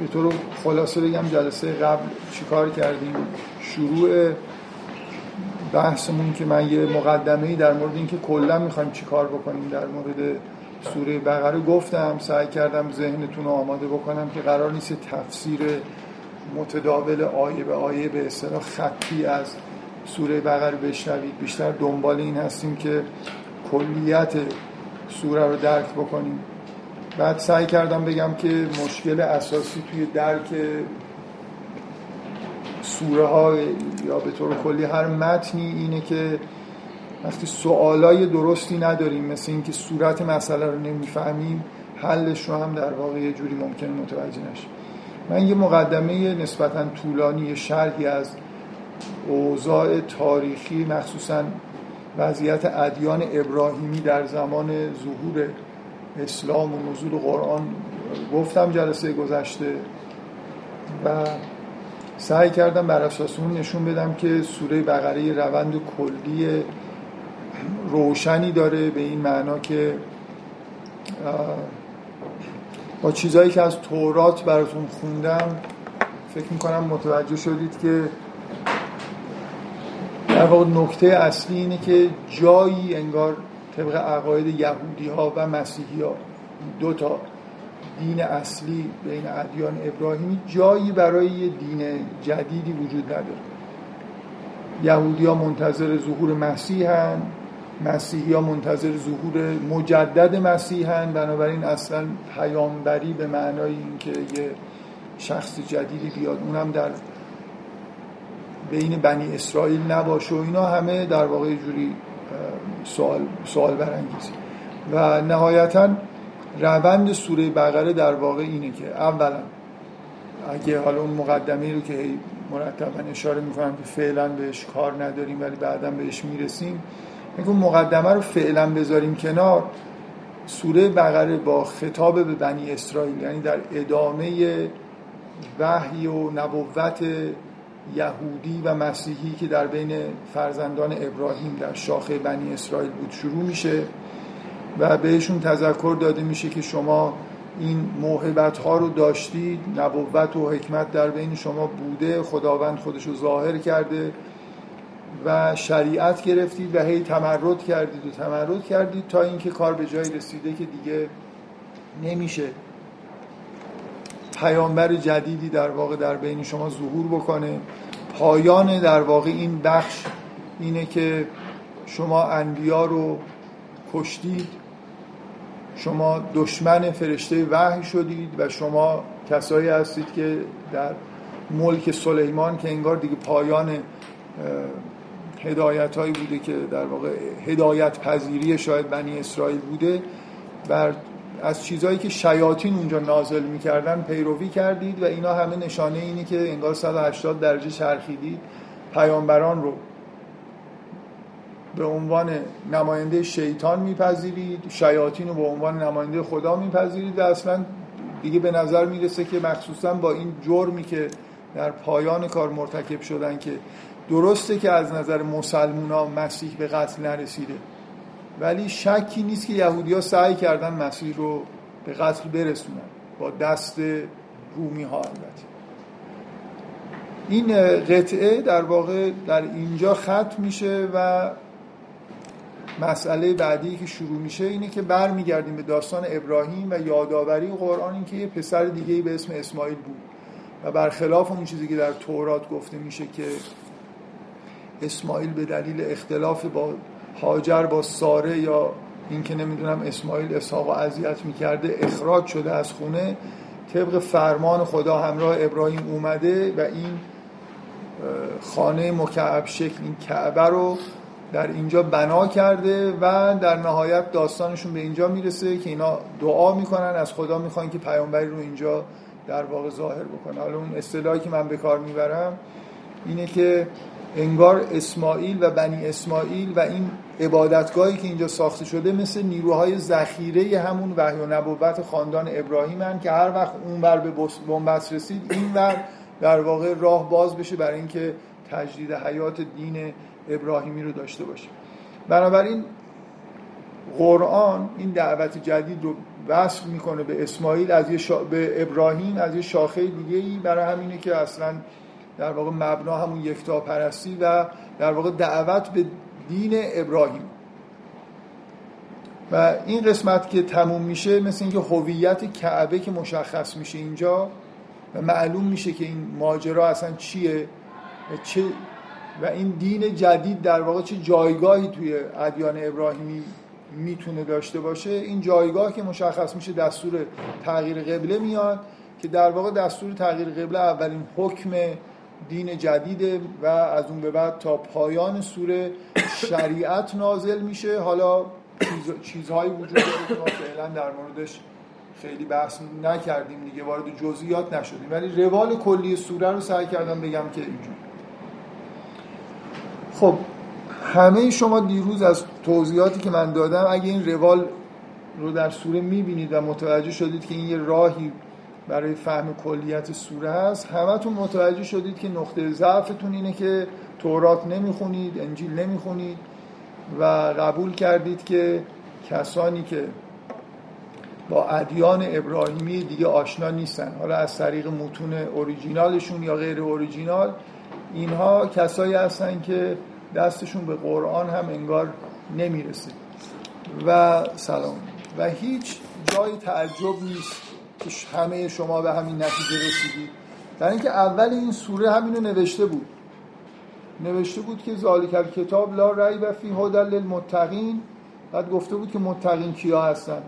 به طور خلاصه بگم جلسه قبل چیکار کردیم؟ شروع بحثمون که من یه مقدمه ای در مورد اینکه کلا می‌خوایم چیکار بکنیم در مورد سوره بقره گفتم سعی کردم ذهنتون رو آماده بکنم که قرار نیست تفسیر متداول آیه به آیه به اصطلاح خطی از سوره بقره بشنوید. بیشتر دنبال این هستیم که کلیت سوره رو درک بکنیم. بعد سعی کردم بگم که مشکل اساسی توی درک سوره ها یا به طور کلی هر متنی اینه که وقتی سوالای درستی نداریم مثل اینکه صورت مسئله رو نمی‌فهمیم حلش رو هم در واقع یه جوری ممکنه متوجه نشیم. من یه مقدمه نسبتا طولانی شرحی از اوضاع تاریخی مخصوصا وضعیت ادیان ابراهیمی در زمان ظهور اسلام و نزول قرآن. گفتم جلسه گذشته و سعی کردم بر اساس اون نشون بدم که سوره بقره روند کلی روشنی داره به این معنا که با چیزهایی که از تورات براتون خوندم فکر می‌کنم متوجه شدید که در واقع نکته اصلی اینه که جایی انگار طبق عقاید یهودی ها و مسیحی ها دو تا دین اصلی بین ادیان ابراهیمی جایی برای یه دین جدیدی وجود نداره. یهودی ها منتظر ظهور مسیح هن مسیحی ها منتظر ظهور مجدد مسیح هن. بنابراین اصلا پیامبری به معنای اینکه یه شخص جدیدی بیاد اونم در بین بنی اسرائیل نباشه. و اینا همه در واقع جوری سوال, سوال برانگیزی و نهایتا روند سوره بقره در واقع اینه که اولا اگه حالا اون مقدمه رو که مرتبا اشاره می‌کنم که فعلا بهش کار نداریم ولی بعدا بهش می‌رسیم اون مقدمه رو فعلا بذاریم کنار. سوره بقره با خطاب به بنی اسرائیل یعنی در ادامه وحی و نبوت یهودی و مسیحی که در بین فرزندان ابراهیم در شاخه بنی اسرائیل بود شروع میشه و بهشون تذکر داده میشه که شما این موهبت ها رو داشتید نبوت و حکمت در بین شما بوده خداوند خودش رو ظاهر کرده و شریعت گرفتید و هی تمرد کردید و تمرد کردید تا اینکه کار به جایی رسیده که دیگه نمیشه. پیامبر جدیدی در واقع در بین شما ظهور بکنه. پایان در واقع این بخش اینه که شما انبیا رو کشتید شما دشمن فرشته وحی شدید و شما کسایی هستید که در ملک سلیمان که انگار دیگه پایان هدایت بوده که در واقع هدایت پذیری شاید بنی اسرائیل بوده. بر از چیزهایی که شیاطین اونجا نازل می‌کردن پیروی کردید و اینا همه نشانه اینی که انگار 180 درجه چرخیدید. پیامبران رو به عنوان نماینده شیطان میپذیرید شیاطین رو به عنوان نماینده خدا میپذیرید و اصلا دیگه به نظر می‌رسه که مخصوصا با این جرمی که در پایان کار مرتکب شدن که درسته که از نظر مسلمون ها مسیح به قتل نرسیده. ولی شکی نیست که یهودی ها سعی کردن مسیح رو به قتل برسونن. با دست رومی ها البته. این قطعه در واقع در اینجا ختم میشه و مسئله بعدی که شروع میشه اینه که برمیگردیم به داستان ابراهیم و یادآوری قرآن این که یه پسر دیگه به اسم اسماعیل بود. و برخلاف اون چیزی که در تورات گفته میشه که اسماعیل به دلیل اختلاف با هاجر با ساره یا اینکه نمی‌دونم اسماعیل اسحاق و اذیت می‌کرده اخراج شده از خونه. طبق فرمان خدا همراه ابراهیم اومده و این خانه مکعب شکل این کعبه رو در اینجا بنا کرده و در نهایت داستانشون به اینجا می‌رسه که اینا دعا می‌کنن از خدا می‌خوان که پیامبری رو اینجا در واقع ظاهر بکنه حالا اون اصطلاحی که من به کار می‌برم اینه که انگار اسماعیل و بنی اسماعیل و این عبادتگاهی که اینجا ساخته شده مثل نیروهای ذخیره همون وحی و نبوت خاندان ابراهیم هن که هر وقت اون ور به بنبست رسید این ور در واقع راه باز بشه برای اینکه تجدید حیات دین ابراهیمی رو داشته باشه. بنابراین قرآن این دعوت جدید رو وصل می‌کنه به اسماعیل از یه به ابراهیم از یه شاخه دیگه ای برای همینه که اصلا در واقع مبنا همون یکتا پرستی و در واقع دعوت به دین ابراهیم. و این قسمت که تموم میشه مثل اینکه هویت کعبه که مشخص میشه اینجا و معلوم میشه که این ماجرا اصلا چیه و چه و این دین جدید در واقع چه جایگاهی توی ادیان ابراهیمی می‌تونه داشته باشه این جایگاه که مشخص میشه دستور تغییر قبله میاد که در واقع دستور تغییر قبله اولین حکم دین جدیده و از اون به بعد تا پایان سوره شریعت نازل میشه. حالا چیزهایی وجود داره که ما فعلا در موردش خیلی بحث نکردیم دیگه وارد جزئیات نشدیم. ولی روال کلی سوره رو سعی کردم بگم که اینجور خب همه شما دیروز از توضیحاتی که من دادم اگه این روال رو در سوره می‌بینید و متوجه شدید که این یه راهی برای فهم کلیت سوره هست همتون متوجه شدید که نقطه ضعفتون اینه که تورات نمی‌خونید انجیل نمی‌خونید و قبول کردید که کسانی که با ادیان ابراهیمی دیگه آشنا نیستن حالا از طریق متون اوریجینالشون یا غیر اوریجینال اینها کسایی هستن که دستشون به قرآن هم انگار نمی‌رسه. و سلام. و هیچ جای تعجب نیست. که همه شما به همین نتیجه رسیدید در اینکه اول این سوره همینو نوشته بود. نوشته بود که ذالک کتاب لا و فی هدى للمتقین. بعد گفته بود که متقین کیا هستن.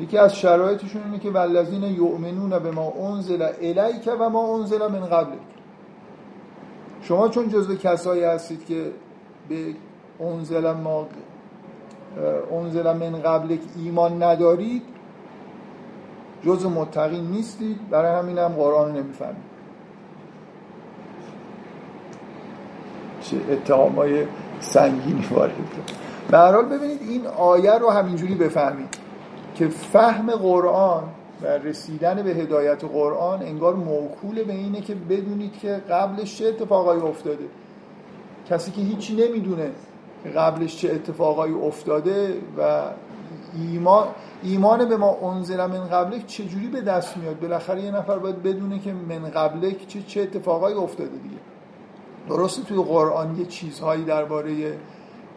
یکی از شرایطشون اینه که والذین یؤمنون به ما انزل الیک و ما انزل من قبل شما چون جزو کسایی هستید که به انزل ما انزل من قبلک ایمان ندارید جز متقین نیستید برای همین هم قرآن نمی‌فهمید چه اتهامای سنگینی وارد به هر حال ببینید این آیه رو همینجوری بفهمید که فهم قرآن و رسیدن به هدایت قرآن انگار موکول به اینه که بدونید که قبلش چه اتفاقایی افتاده. کسی که هیچی نمی‌دونه قبلش چه اتفاقایی افتاده و ایمان ایمان به ما انزل من قبلک چجوری به دست میاد؟ بالاخره یه نفر باید بدونه که من قبلک چه چه اتفاقایی افتاده دیگه. درسته توی قرآن یه چیزهایی درباره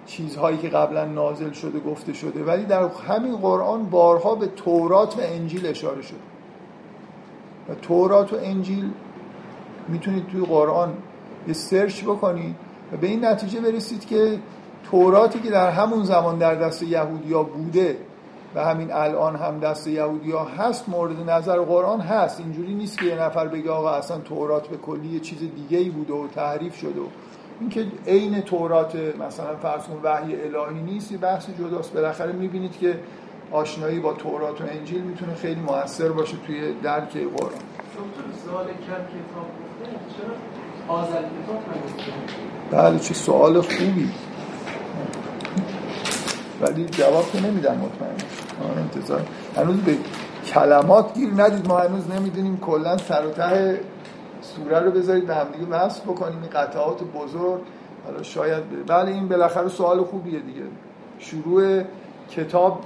چیزهایی که قبلا نازل شده گفته شده ولی در همین قرآن بارها به تورات و انجیل اشاره شده. و تورات و انجیل می‌تونید توی قرآن یه سرچ بکنید و به این نتیجه برسید که توراتی که در همون زمان در دست یهودیا بوده و همین الان هم دست یهودیا هست مورد نظر قرآن هست. اینجوری نیست که یه نفر بگه آقا اصلا تورات به کلی یه چیز دیگه ای بوده و تحریف شده. و اینکه عین تورات مثلا فرض کن وحی الهی نیست یه بحث جداست. بالاخره می‌بینید که آشنایی با تورات و انجیل می‌تونه خیلی موثر باشه توی درک قرآن. بله چه سوال خوبی. ولی جواب که نمیدن مطمئن. انتظار. هنوز به کلمات گیر ندید. ما هنوز نمی‌دونیم. کلا سر و ته سوره رو بذارید به همدیگه وصل بکنیم. این قطعات بزرگ. حالا شاید بله این بالاخره سوال خوبیه دیگه. شروع کتاب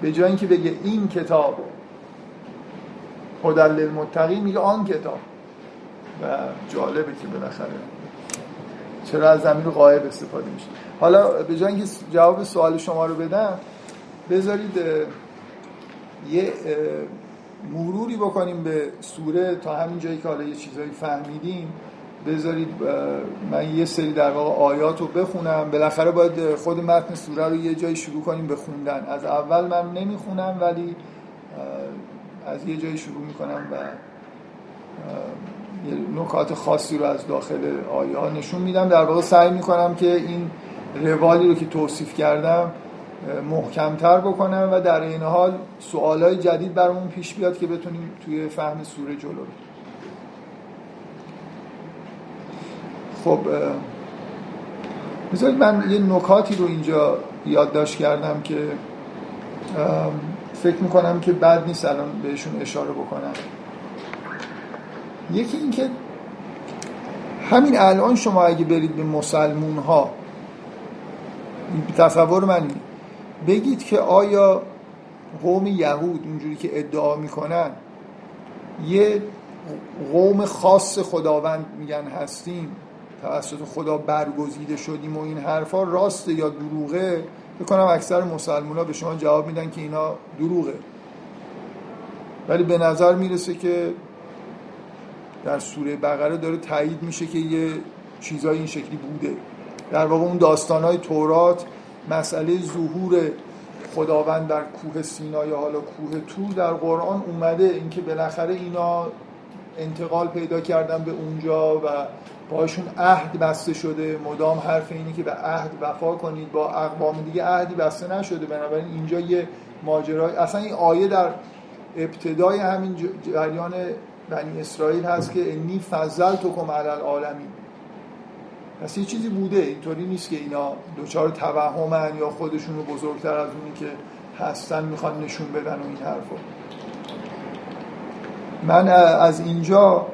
به جای اینکه بگه این کتاب هدل للمتقین میگه آن کتاب. و جالبه که بالاخره چرا از زمین قائب استفاده میشه. حالا به جای اینکه جواب سوال شما رو بدم بذارید یه مروری بکنیم به سوره تا همین جایی که حالا یه چیزایی فهمیدیم. بذارید من یه سری در واقع آیات رو بخونم. بالاخره باید خود متن سوره رو یه جایی شروع کنیم به خوندن. از اول من نمی‌خونم ولی از یه جایی شروع می‌کنم و نکات خاصی رو از داخل ها نشون میدم. در واقع سعی می‌کنم که این روالی رو که توصیف کردم محکمتر بکنم و در این حال سوالای جدید برامون پیش بیاد که بتونیم توی فهم سوره جلو خب بذارید من یه نکاتی رو اینجا یادداشت کردم که فکر می‌کنم که بد نیست الان بهشون اشاره بکنم. یکی اینکه همین الان شما اگه برید به مسلمون ها تصور من بگید که آیا قوم یهود اینجوری که ادعا می‌کنن یه قوم خاص خداوند میگن هستیم توسط خدا برگزیده شدیم و این حرفا راسته یا دروغه؟ بکنم اکثر مسلمان ها به شما جواب میدن که اینا دروغه. ولی به نظر می‌رسه که در سوره بقره داره تایید میشه که یه چیزای این شکلی بوده. در واقع اون داستانهای تورات مسئله ظهور خداوند در کوه سینا یا حالا کوه تور در قرآن اومده اینکه بالاخره اینا انتقال پیدا کردن به اونجا و باشون عهد بسته شده. مدام حرف اینه که به عهد وفا کنید. با اقوام دیگه عهدی بسته نشده. بنابراین اینجا یه ماجرای اصلا این آیه در ابتدای همین جریان بنی اسرائیل هست که انی فضلتکم علی العالمین پس یه چیزی بوده. اینطوری نیست که اینا دوچار توهمن یا خودشون رو بزرگتر از اونی که هستن می‌خوان نشون بدن و این حرفو من از اینجا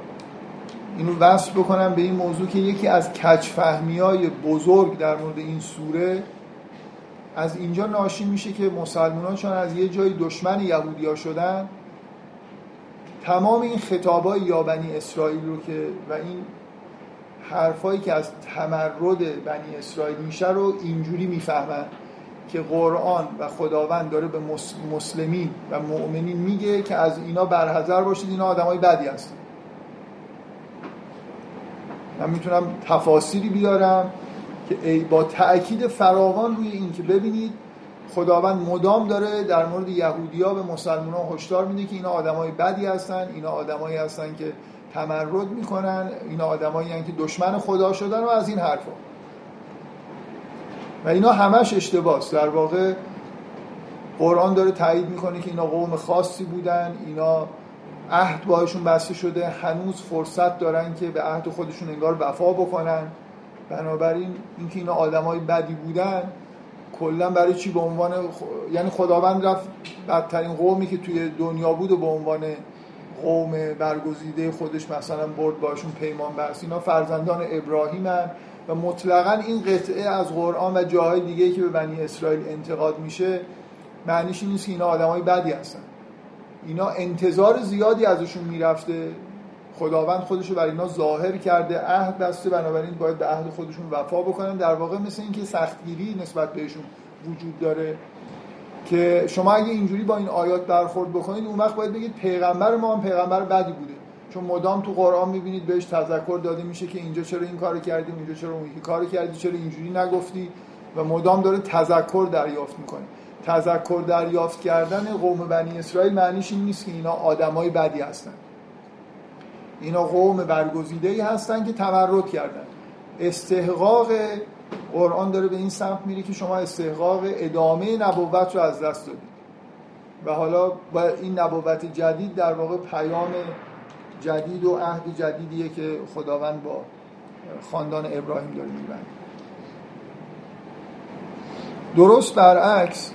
اینو وصل بکنم به این موضوع که یکی از کچفهمی های بزرگ در مورد این سوره از اینجا ناشی میشه که مسلمان چون از یه جای دشمن یهودی ها شدن تمام این خطاب های یا بنی اسرائیل رو که و این حرفایی که از تمرد بنی اسرائیل میشه رو اینجوری می‌فهمن که قرآن و خداوند داره به مسلمین و مؤمنین میگه که از اینا برحضر باشید اینا آدمای بدی هستن. من می‌تونم تفاصیلی بیارم که با تأکید فراوان روی این که ببینید خداوند مدام داره در مورد یهودیا به مسلمان ها هشدار میده که اینا آدمای بدی هستن اینا آدمایی هستن که تمرد می‌کنن. اینا آدمایی هستن که دشمن خدا شدن و از این حرفا. و اینا همش اشتباس. در واقع قرآن داره تایید می‌کنه که اینا قوم خاصی بودن. اینا عهد باهاشون بسته شده. هنوز فرصت دارن که به عهد خودشون انگار وفا بکنن. بنابراین اینکه اینا آدمای بدی بودن کلا برای چی؟ به عنوان یعنی خداوند رفت بدترین قومی که توی دنیا بود و به عنوان قوم برگزیده خودش مثلا برد باشون پیمان بست اینا فرزندان ابراهیمن و مطلقا این قطعه از قرآن و جاهای دیگه که به بنی اسرائیل انتقاد میشه معنیش نیست که اینا آدمای بدی هستن. اینا انتظار زیادی ازشون می‌رفته. خداوند خودش رو برای اینا ظاهر کرده. عهد بسته بنابراین باید به عهد خودشون وفا بکنن. در واقع مثل اینکه سختگیری نسبت بهشون وجود داره. که شما اگه اینجوری با این آیات برخورد بکنید اون وقت باید بگید پیغمبر ما هم پیغمبر بدی بوده. چون مدام تو قرآن می‌بینید بهش تذکر داده میشه که اینجا چرا این کارو کردی اینجا چرا اون کارو کردی چرا اینجوری نگفتی؟ و مدام داره تذکر دریافت می‌کنه. تذکر دریافت کردن قوم بنی اسرائیل معنیش این نیست که اینا آدمای بدی هستن. اینا قوم برگزیده ای هستن که تمرد کردن. استحقاق قرآن داره به این سمت میره که شما استحقاق ادامه نبوت رو از دست دادید. و حالا با این نبوت جدید در واقع پیام جدید و عهد جدیدیه که خداوند با خاندان ابراهیم داره میبنده. درست برعکس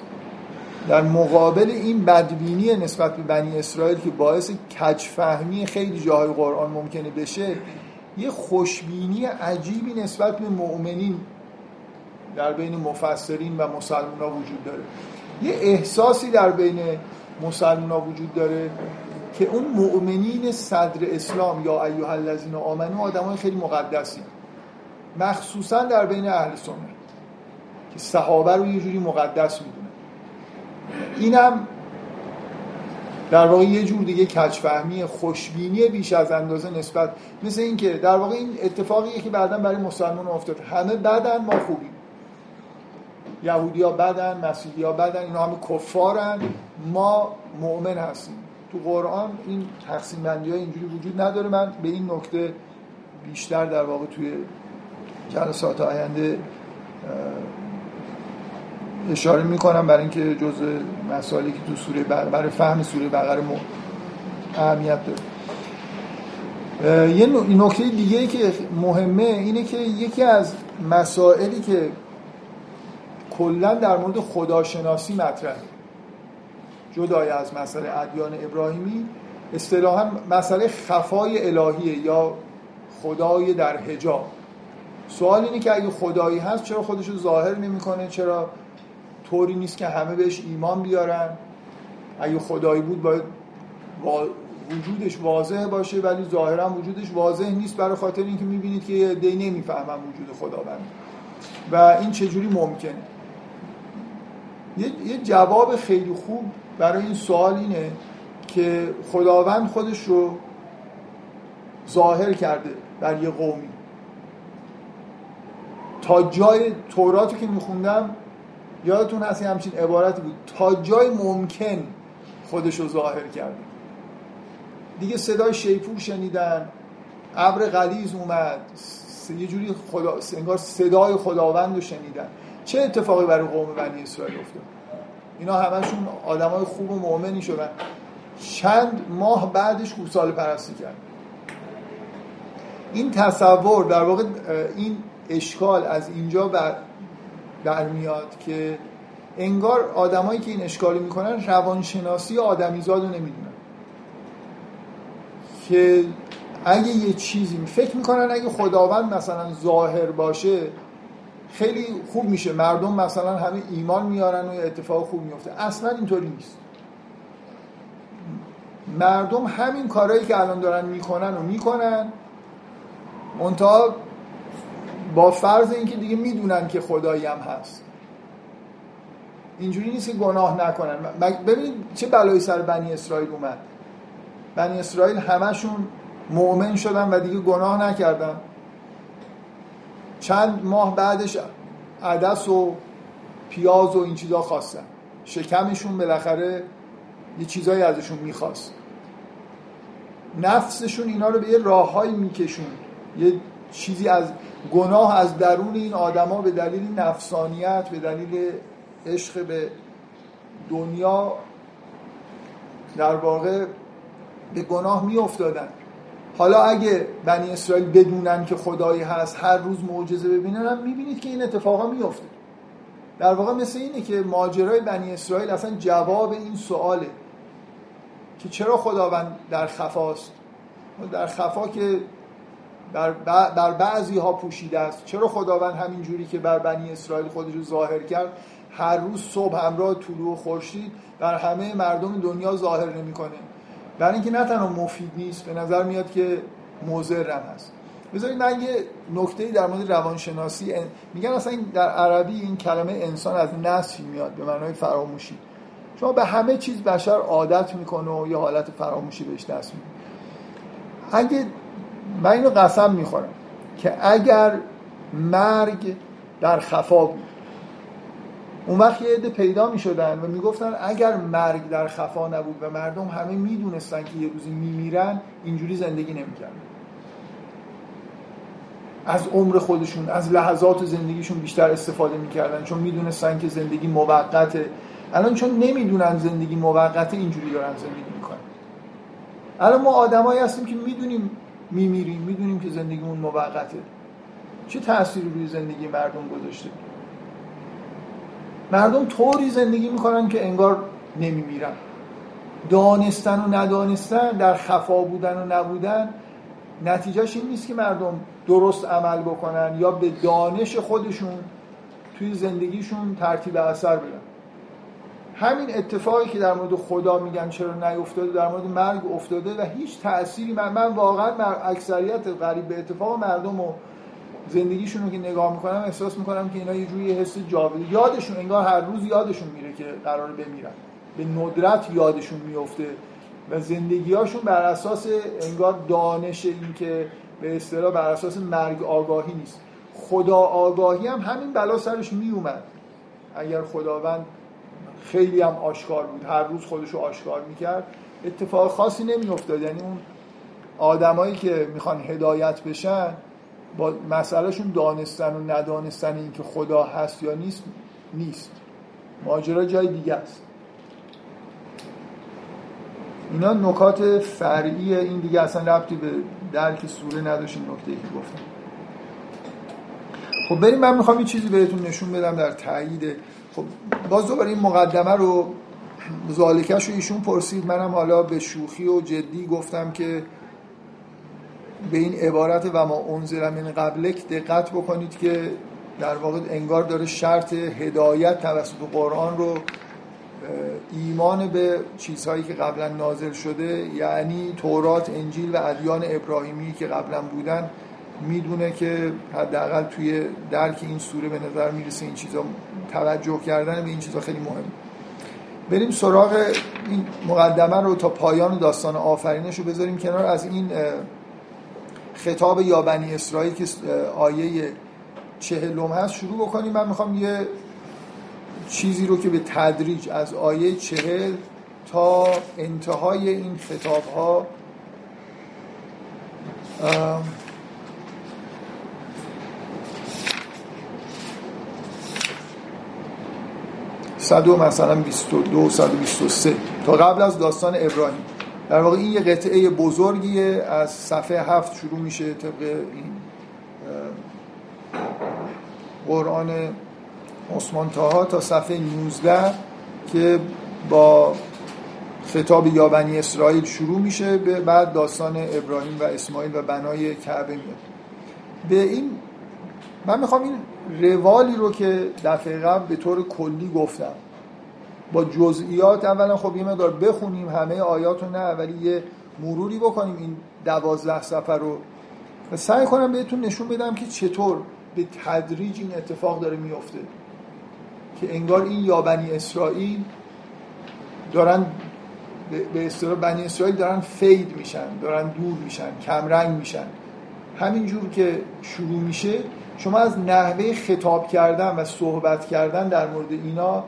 در مقابل این بدبینی نسبت به بنی اسرائیل که باعث کجفهمی خیلی جاهای قرآن ممکنه بشه یه خوشبینی عجیبی نسبت به مؤمنین در بین مفسرین و مسلمان وجود داره. یه احساسی در بین مسلمان وجود داره که اون مؤمنین صدر اسلام یا ایها الذین آمنو آدمای خیلی مقدسی. مخصوصا در بین اهل سنت. که صحابه رو یه جوری مقدس می‌دونن اینم در واقع یه جور دیگه کچفهمی خوشبینی بیش از اندازه نسبت مثل اینکه در واقع این اتفاقیه که بعدا برای مسلمان افتاد. همه بدن ما خوبیم. یهودی ها بدن مسیحی ها بدن اینا همه کفارن. ما مؤمن هستیم. تو قرآن این تقسیم بندی ها اینجوری وجود نداره. من به این نکته بیشتر در واقع توی جلسات آینده اشاره می‌کنم برای اینکه جز مسائلی که تو سوره بقره برای فهم سوره بقره اهمیت داره. یه نکته دیگه که مهمه اینه که یکی از مسائلی که کلا در مورد خداشناسی مطرحه جدای از مسئله ادیان ابراهیمی اصطلاحا مسئله خفای الهیه یا خدای در حجاب. سوال اینه که اگه خدایی هست چرا خودش رو ظاهر نمی‌کنه؟ چرا طوری نیست که همه بهش ایمان بیارن؟ اگه خدایی بود باید وجودش واضح باشه ولی ظاهرا وجودش واضح نیست. برای خاطر اینکه می‌بینید که دی نمی‌فهمن وجود خداوند. و این چجوری ممکنه؟ یه جواب خیلی خوب برای این سوال اینه که خداوند خودش رو ظاهر کرده بر یه قومی. تا جای تورات که میخوندم یادتون هست همچین عبارتی بود. تا جای ممکن خودش رو ظاهر کرده. دیگه صدای شیپور شنیدن ابر غلیز اومد یه جوری خدا... انگار صدای خداوند رو شنیدن. چه اتفاقی برای قوم بنی اسرائیل افتاد؟ اینا همشون آدمای خوب و مؤمنی شدن. چند ماه بعدش گوساله پرستی کرد. این تصور در واقع این اشکال از اینجا بر در میاد که انگار آدمایی که این اشکالی می‌کنن روانشناسی آدمیزاد رو نمی‌دونن. که اگه یه چیزی فکر می‌کنن اگه خداوند مثلا ظاهر باشه خیلی خوب میشه. مردم مثلا همه ایمان میارن و اتفاق خوب میفته. اصلا اینطوری نیست. مردم همین کارهایی که الان دارن می‌کنن و می‌کنن منتها با فرض اینکه دیگه می‌دونن که خدایی هم هست. اینجوری نیست که گناه نکنن. ببینید چه بلایی سر بنی اسرائیل اومد. بنی اسرائیل همشون مؤمن شدن و دیگه گناه نکردن. چند ماه بعدش عدس و پیاز و این چیزا خواستن. شکمشون بالاخره یه چیزایی ازشون می‌خواست. نفسشون اینا رو به یه راههایی میکشون. یه چیزی از گناه از درون این آدما به دلیل نفسانیت به دلیل عشق به دنیا در واقع به گناه می افتادن حالا اگه بنی اسرائیل بدونن که خدایی هست هر روز معجزه ببینن هم می‌بینید که این اتفاقا میفته در واقع مثل اینه که ماجرای بنی اسرائیل اصلا جواب این سواله که چرا خداوند در خفاست در خفا که در, در بعضی ها پوشیده است. چرا خداوند همین جوری که بر بنی اسرائیل خودش رو ظاهر کرد هر روز صبح همراه طلوع خورشید در همه مردم دنیا ظاهر نمی‌کنه؟ برای اینکه نه تنها مفید نیست به نظر میاد که مضرم هست. بذارید من یه نکته در مورد روانشناسی میگن اصلا در عربی این کلمه انسان از نسل میاد به معنای فراموشی. شما به همه چیز بشر عادت می‌کنه و یه حالت فراموشی بهش دست میده. اگه من اینو قسم می‌خورم که اگر مرگ در خفا بود اون وقت یه عده پیدا می شدن و می‌گفتن اگر مرگ در خفا نبود و مردم همه می‌دونستن که یه روزی میمیرن اینجوری زندگی نمی‌کردن. از عمر خودشون از لحظات زندگیشون بیشتر استفاده می‌کردن چون می‌دونستن که زندگی موقته. الان چون نمی‌دونن زندگی موقته اینجوری دارن زندگی می‌کنن. الان ما آدمایی هستیم که می‌دونیم میمیریم می‌دونیم که زندگیمون موقته. چه تأثیری روی زندگی مردم گذاشته؟ مردم طوری زندگی می‌کنن که انگار نمیمیرن. دانستن و ندانستن در خفا بودن و نبودن نتیجهش این نیست که مردم درست عمل بکنن یا به دانش خودشون توی زندگیشون ترتیب اثر بدن. همین اتفاقی که در مورد خدا میگن چرا نیفتاده در مورد مرگ افتاده و هیچ تأثیری من, من واقعا اکثریت غریب به اتفاق مردم و زندگیشون رو که نگاه می‌کنم احساس می‌کنم که اینا یه جوری حس جاوید یادشون انگار هر روز یادشون میره که قرار بمیرن. به ندرت یادشون میفته و زندگیهاشون بر اساس انگار دانش این که به اصطلاح بر اساس مرگ آگاهی نیست. خدا آگاهی هم همین بلا سرش میومد اگر خداوند خیلی هم آشکار بود هر روز خودش رو آشکار می‌کرد اتفاق خاصی نمیافتاد. یعنی اون آدمایی که می‌خوان هدایت بشن با مسئلهشون دانستن و ندانستن این که خدا هست یا نیست نیست. ماجرا جای دیگه است. اینا نکات فرعی این دیگه اصلا ربطی به درک سوره نداشت این نکته که گفتم. خب بریم من می‌خوام این چیزی بهتون نشون بدم در تایید. خب باز دوباره این مقدمه رو زالکش رو ایشون پرسید. منم حالا به شوخی و جدی گفتم که به این عبارت و ما انزل من قبلک دقت بکنید که در واقع انگار داره شرط هدایت توسط قرآن رو ایمان به چیزهایی که قبلا نازل شده یعنی تورات انجیل و ادیان ابراهیمی که قبلا بودن می‌دونه که حداقل توی درک این سوره به نظر می‌رسه این چیزا توجه کردن به این چیزا خیلی مهم. بریم سراغ این مقدمه رو تا پایان داستان آفرینش رو بذاریم کنار. از این خطاب یا بنی اسرائیل که آیه چهلم هست شروع بکنیم. من می‌خوام یه چیزی رو که به تدریج از آیه چهل تا انتهای این خطاب ها صد و مثلا 22 123 تا قبل از داستان ابراهیم. در واقع این یه قطعه بزرگیه از صفحه هفت شروع میشه طبق این قرآن عثمان تاها تا صفحه 19 که با خطاب یا بنی اسرائیل شروع میشه به بعد داستان ابراهیم و اسماعیل و بنای کعبه میاد. به این من می‌خوام این روالی رو که دفعه قبل به طور کلی گفتم. با جزئیات اولا خب یه مقدار بخونیم همه آیات رو نه ولی یه مروری بکنیم این دوازده سفر رو. و سعی کنم بهتون نشون بدم که چطور به تدریج این اتفاق داره میفته. که انگار این یا بنی اسرائیل دارن به اصطلاح بنی اسرائیل دارن فید میشن دارن دور میشن کمرنگ میشن. همینجور که شروع میشه شما از نحوه خطاب کردن و صحبت کردن در مورد اینا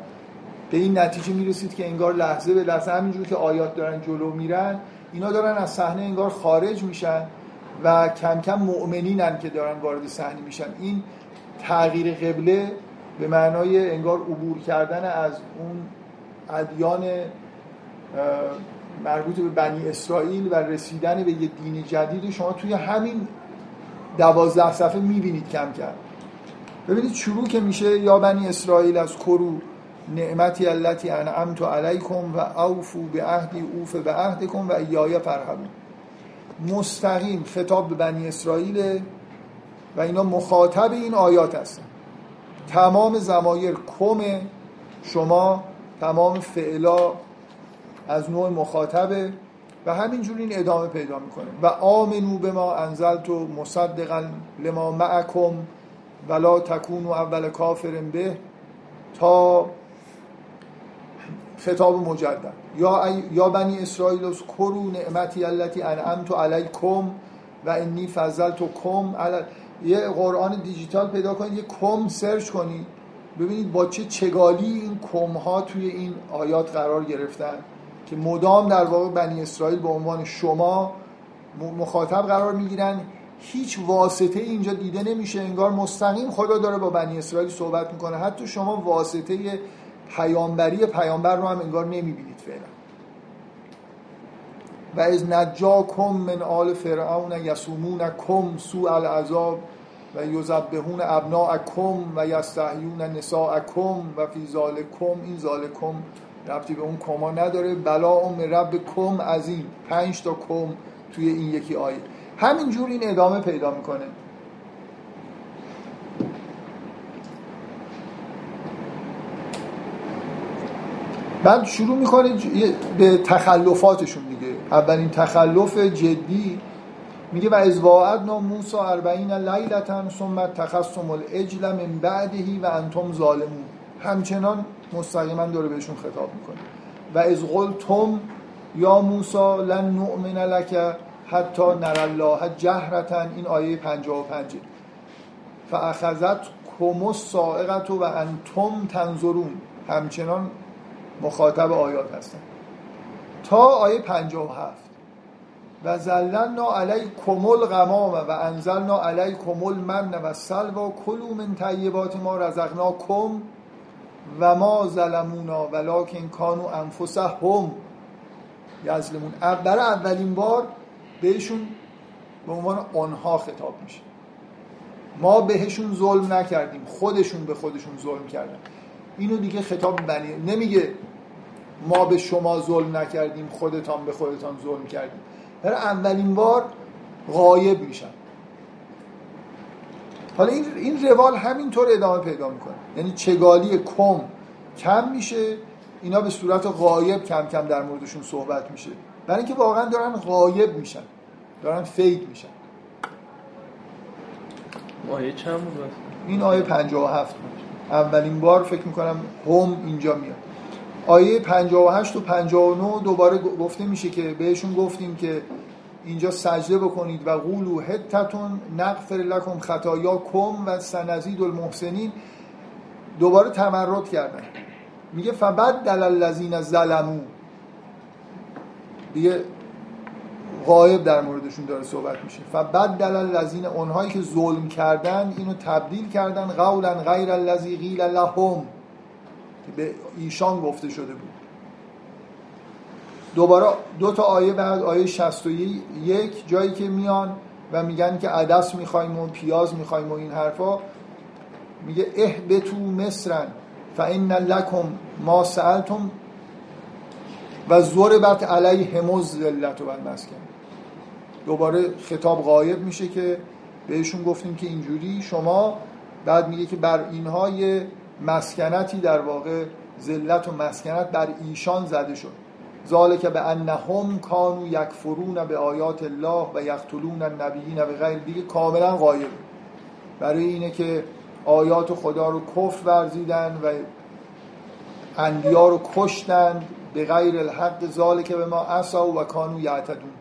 به این نتیجه می‌رسید که انگار لحظه به لحظه همینجور که آیات دارن جلو میرن اینا دارن از صحنه انگار خارج میشن و کم کم مؤمنینن که دارن وارد صحنه میشن. این تغییر قبله به معنای انگار عبور کردن از اون ادیان مربوط به بنی اسرائیل و رسیدن به یه دین جدید. شما توی همین دوازده صفحه می‌بینید کم کم. ببینید شروع که میشه یا بنی اسرائیل از کرو نعمتی التي انعمت علیکم و اوفو به عهدی اوف به عهدکم و ایای فرهبون مستقیم خطاب به بنی اسرائیل و اینا مخاطب این آیات هستن. تمام زمایر کم شما تمام فعلا از نوع مخاطبه و همینجور این ادامه پیدا می‌کنه. و آمنو به ما انزلت و مصدقا لما معکم ولا تکونو اول کافر به تا خطاب مجدد. یا یا بنی اسرائیل از کرو نعمتی التي انعمت علیکم و انی فضلت کم یه قرآن دیجیتال پیدا کنید یه کم سرچ کنید. ببینید با چه چگالی این کم ها توی این آیات قرار گرفتن که مدام در واقع بنی اسرائیل به عنوان شما مخاطب قرار می‌گیرن. هیچ واسطه اینجا دیده نمیشه. انگار مستقیم خدا داره با بنی اسرائیل صحبت می‌کنه. حتی شما واسطه پیامبری پیامبر رو هم انگار نمی‌بینید فعلا. و از نجاکم من آل فرعون یسومون کم سوء العذاب و یذبحون ابناءکم و یستحیون نساءکم و فی ذالکم این ذالکم ربطی به اون کما نداره. بلا ام رب کم عظیم. پنج تا کم توی این یکی آیه. همینجور این ادامه پیدا می‌کنه. بعد شروع می‌کنه به تخلفاتشون دیگه. اولین تخلف جدی میگه و از واعدنا موسی اربعین لیلتا ثم تخصم العجل من بعدهی و انتم ظالمون. همچنان مستقیما داره بهشون خطاب می‌کنه. و از قلتم یا موسی لن نؤمن لک حتی نر الله جهرتا. این آیه 55 فاخذت کموس سائقت و انتم تنظرون. همچنان مخاطب آیات هستن تا آیه 57 و زلنا علی کمل غمام و انزلنا علی کمل من و سلوا کلو من طیبات ما کم و ما ظلمونا ولکن کانو انفسهم یظلمون. برای اولین بار بهشون به عنوان آنها خطاب میشه. ما بهشون ظلم نکردیم. خودشون به خودشون ظلم کردن. اینو دیگه خطاب بنی نمیگه ما به شما ظلم نکردیم خودتان به خودتان ظلم کردیم. برای اولین بار غایب میشن. حالا این این روال همینطور ادامه پیدا می‌کنه. یعنی چگالی کم کم میشه اینا به صورت غایب کم کم در موردشون صحبت میشه. برای اینکه واقعا دارن غایب میشن دارن فید میشن. آیه چند بود؟ این آیه 57 بود. اولین بار فکر می‌کنم هم اینجا میاد. آیه 58 و 59 دوباره گفته میشه که بهشون گفتیم که اینجا سجده بکنید و قولو حتتون نغفر لکم خطایا کم و سنزید المحسنین. دوباره تمرد کردن. میگه فبد دل الذین ظلمو دیگه غایب در موردشون داره صحبت میشه. فبد دل الذین اونهایی که ظلم کردن اینو تبدیل کردن قولا غیر الذی قیل لهم که به ایشان گفته شده بود. دوباره دو تا آیه بعد آیه 61 جایی که میان و میگن که عدس می‌خوایم و پیاز می‌خوایم و این حرفا میگه اهبتو مصرن فان لکم ما سألتم و ضربت علیه همز ذلت و مسکن دوباره خطاب غایب میشه که بهشون گفتیم که اینجوری. شما بعد میگه که بر اینها یه مسکنتی در واقع ذلت و مسکنت بر ایشان زده شد. ذالک به انهم کانو یکفرون به آیات الله و یقتلون النبیین به غیر. دیگه کاملا غایب. برای اینه که آیات خدا رو کفر ورزیدن و انبیا رو کشتند به غیر الحق. ذالک به ما اسا و کانو یعتدون.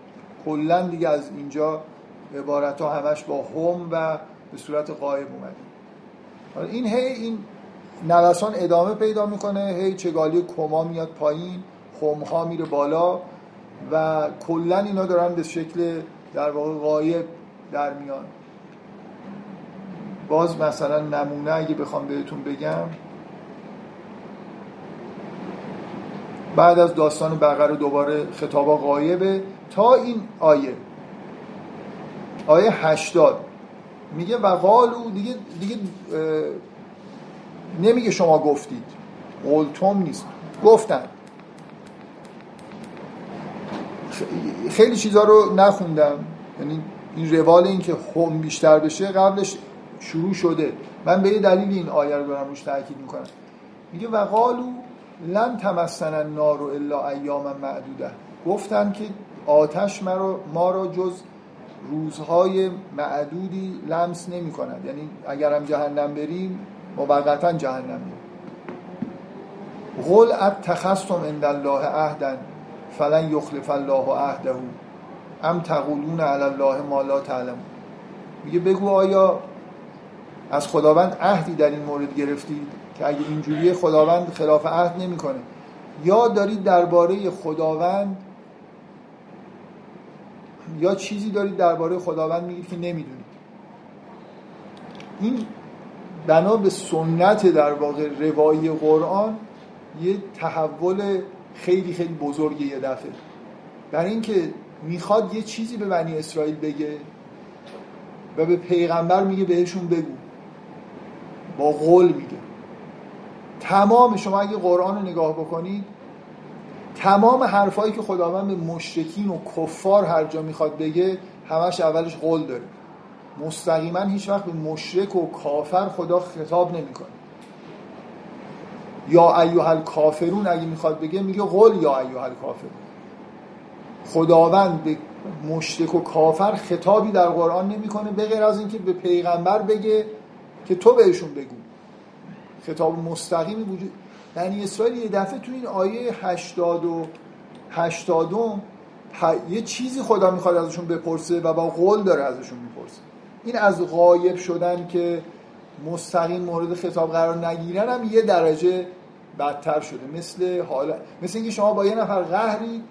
کلا دیگه از اینجا عبارت ها همش با هم و به صورت غایب اومده این هی این نوسان ادامه پیدا می‌کنه هی چگالی کما میاد پایین خمها میره بالا و کلا اینا دارن به شکل در واقع غایب در میان. باز مثلا نمونه اگه بخوام بهتون بگم. بعد از داستان بقره دوباره خطابا غایبه. تا این آیه. آیه هشتاد. میگه و قالو دیگه دیگه نمیگه شما گفتید. قلتم نیست. گفتن. خیلی چیزها رو نخوندم. یعنی این روال این که هم بیشتر بشه قبلش شروع شده. من به یه دلیل این آیه رو دارم روش تاکید می‌کنم. میگه و قالو لن تمسن النار الا ایام معدوده. گفتن که آتش ما را جز روزهای معدودی لمس نمی کند. یعنی اگرم جهنم بریم موقتا جهنم بریم قل اتخذتم عند الله عهدا فلن یخلف الله عهده. ام تقولون علی الله ما لا تعلمون. میگه بگو آیا از خداوند عهدی در این مورد گرفتید که اگه اینجوری خداوند خلاف عهد نمی‌کنه. یا دارید درباره خداوند یا چیزی دارید درباره خداوند میگید که نمی‌دونید. این بنا به سنت در واقع روایی قرآن یه تحول خیلی خیلی بزرگی یه دفعه. برای اینکه می‌خواد یه چیزی به بنی اسرائیل بگه و به پیغمبر میگه بهشون بگو. با قول میگه. تمام شما اگه قرآن رو نگاه بکنید تمام حرفایی که خداوند به مشرکین و کفار هر جا می‌خواد بگه همش اولش قول داره. مستقیما هیچ وقت به مشرک و کافر خدا خطاب نمی‌کنه. یا ایها الکافرون اگه می‌خواد بگه میگه قول یا ایها الکافرون. خداوند به مشرک و کافر خطابی در قرآن نمی‌کنه به غیر از اینکه به پیغمبر بگه که تو بهشون بگو. خطاب مستقیمی وجود بنی اسرائیل یه دفعه تو این آیه 80 و 80 یه چیزی خدا می‌خواد ازشون بپرسه و با قول داره ازشون می‌پرسه. این از غایب شدن که مستقیم مورد خطاب قرار نگیرن هم یه درجه بدتر شده. مثل حالا مثل اینکه شما با یه نفر قهری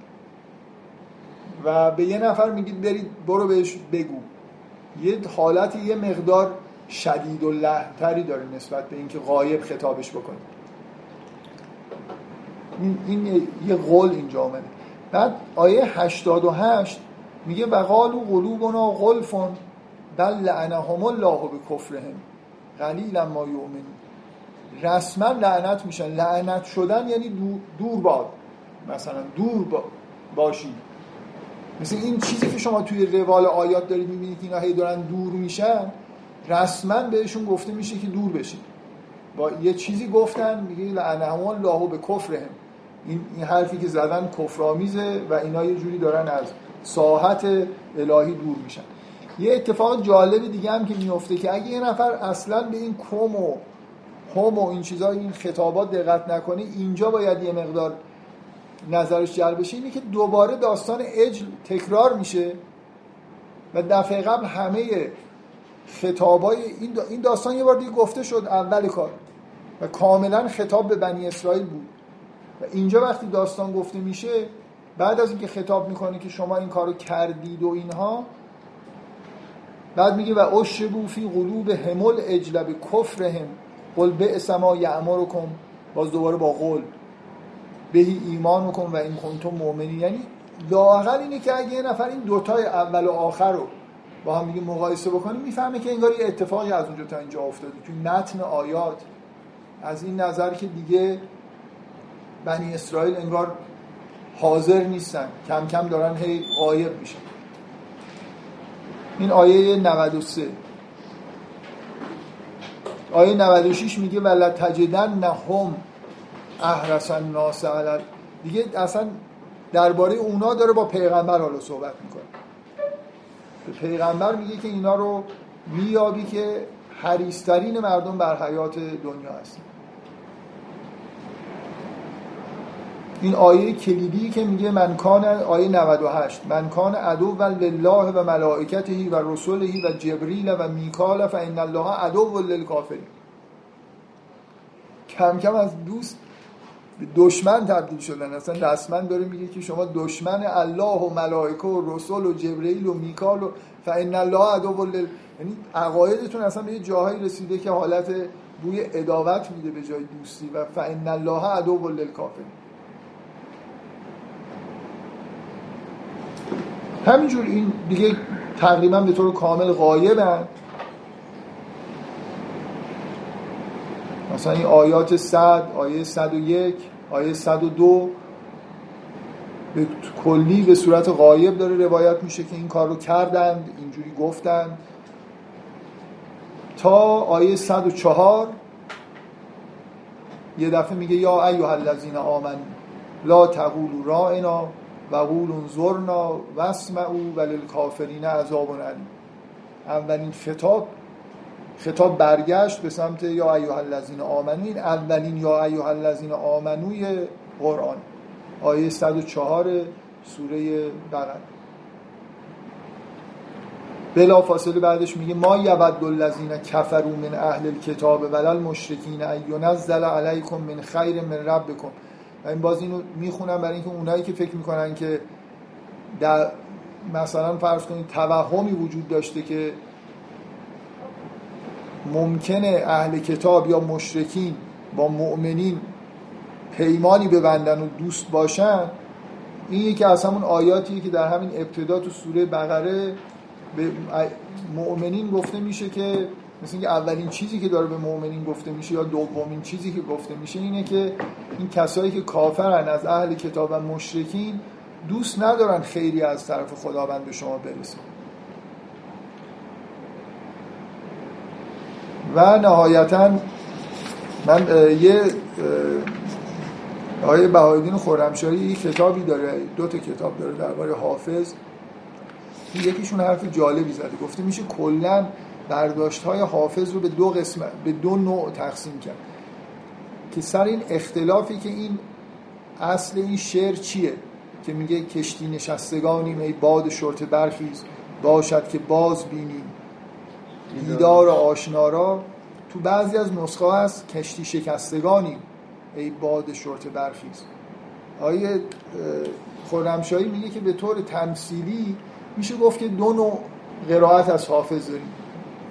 و به یه نفر میگید برید برو بهش بگو. یه حالتی یه مقدار شدید و لحتری داره نسبت به اینکه غایب خطابش بکنید این, این یه قول اینجا آمده. بعد آیه 88 میگه وقالو قلوبنا غلفون بل لعنهم الله به کفرهم قلیلا ما یؤمنون. رسما لعنت میشن. لعنت شدن یعنی دور باد. مثلا دور با باشید مثل این چیزی که شما توی روال آیات دارید می‌بینید که اینا هی دارن دور میشن رسما بهشون گفته میشه که دور بشید با یه چیزی گفتن میگه لعنهم الله به کفرهم این این حرفی که زدن کفرآمیزه و اینا یه جوری دارن از ساحت الهی دور میشن. یه اتفاق جالب دیگه هم که میفته که اگه یه نفر اصلا به این کم و هم و این چیزا این خطابات دقت نکنه اینجا باید یه مقدار نظرش جلب بشه اینه که دوباره داستان اجل تکرار میشه و دفعه قبل همه خطابای این داستان یه بار دیگه گفته شد اول کار و کاملا خطاب به بنی اسرائیل بود. و اینجا وقتی داستان گفته میشه بعد از اینکه خطاب می‌کنه که شما این کارو کردید و اینها بعد میگه و اشبو فی قلوب همل اجلب کفرهم قل به اسما یعمرکم باز دوباره با قول بهی ایمان کن و این کنتم مؤمنین. یعنی لااقل اینه که اگه یه نفر این دوتای اول و آخر رو با هم دیگه مقایسه بکنیم می‌فهمه که انگار یه اتفاقی از اونجا تا اینجا افتاده. تو متن آیات. از این نظر که دیگه بنی اسرائیل انگار حاضر نیستن. کم کم دارن هی غایب میشن. این آیه 93 آیه 96 میگه ولا تجدن نهم احرسن الناس دیگه اصلا درباره اونا داره با پیغمبر حالا صحبت می‌کنه. پیغمبر میگه که اینا رو میابی که حریسترین مردم بر حیات دنیا هستن. این آیه کلیدی که میگه من کان آیه 98 من کان عدو و لله و ملائکته و رسوله و جبریل و میکال فان الله عدو للکافرین. کم کم از دوست دشمن تبدیل شدن. اصلا رسما داره میگه که شما دشمن الله و ملائکه و رسول و جبرئیل و میکال و فان الله عدو لل یعنی عقایدتون اصلا به یه جاهایی رسیده که حالت بوی اداوت میده به جای دوستی و فان الله عدو للکافرین. همینجور این دیگه تقریبا به طور کامل غایبن. مثلا این آیات 100 آیه 101 آیه 102 به کلی به صورت غایب داره روایت میشه که این کار رو کردند اینجوری گفتند. تا آیه 104 یه دفعه میگه یا ایها الذین آمن لا تقولوا رائنا و قول انظرنا واسمعوا وللکافرین عذاب علیم اولین خطاب خطاب برگشت به سمت یا ایها الذین آمنو این اولین یا ایها الذین آمنوی قرآن. آیه 104 سوره بقره. بلا فاصله بعدش میگه ما یود الذین کفروا من اهل الكتاب ولل مشرکین ان علیکم من خیر من ربکم. این باز اینو می‌خونم برای اینکه اونایی که فکر می‌کنن که در مثلا فرض کنید توهمی وجود داشته که ممکنه اهل کتاب یا مشرکین با مؤمنین پیمانی ببندن و دوست باشن این یکی از همون آیاتیه که در همین ابتدا تو سوره بقره به مؤمنین گفته میشه که مثل اینکه اولین چیزی که داره به مؤمنین گفته میشه یا دومین چیزی که گفته میشه اینه که این کسایی که کافرن از اهل کتاب و مشرکین دوست ندارن خیری از طرف خداوند به شما برسه. و نهایتا من یه آقای بهایدین خورمشاهی یک کتابی داره دو تا کتاب داره درباره حافظ. یکیشون حرف جالبی زده گفته میشه کلا برداشت های حافظ رو به دو قسم به دو نوع تقسیم کرد. که سر این اختلافی که این اصل این شعر چیه؟ که میگه کشتی نشستگانیم ای باد شرط برخیز باشد که باز بینیم. دیدار آشنارا تو بعضی از نسخه هست کشتی شکستگانیم ای باد شرط برخیز. آیه خورمشایی میگه که به طور تمثیلی میشه گفت که دو نوع قرائت از حافظ داریم.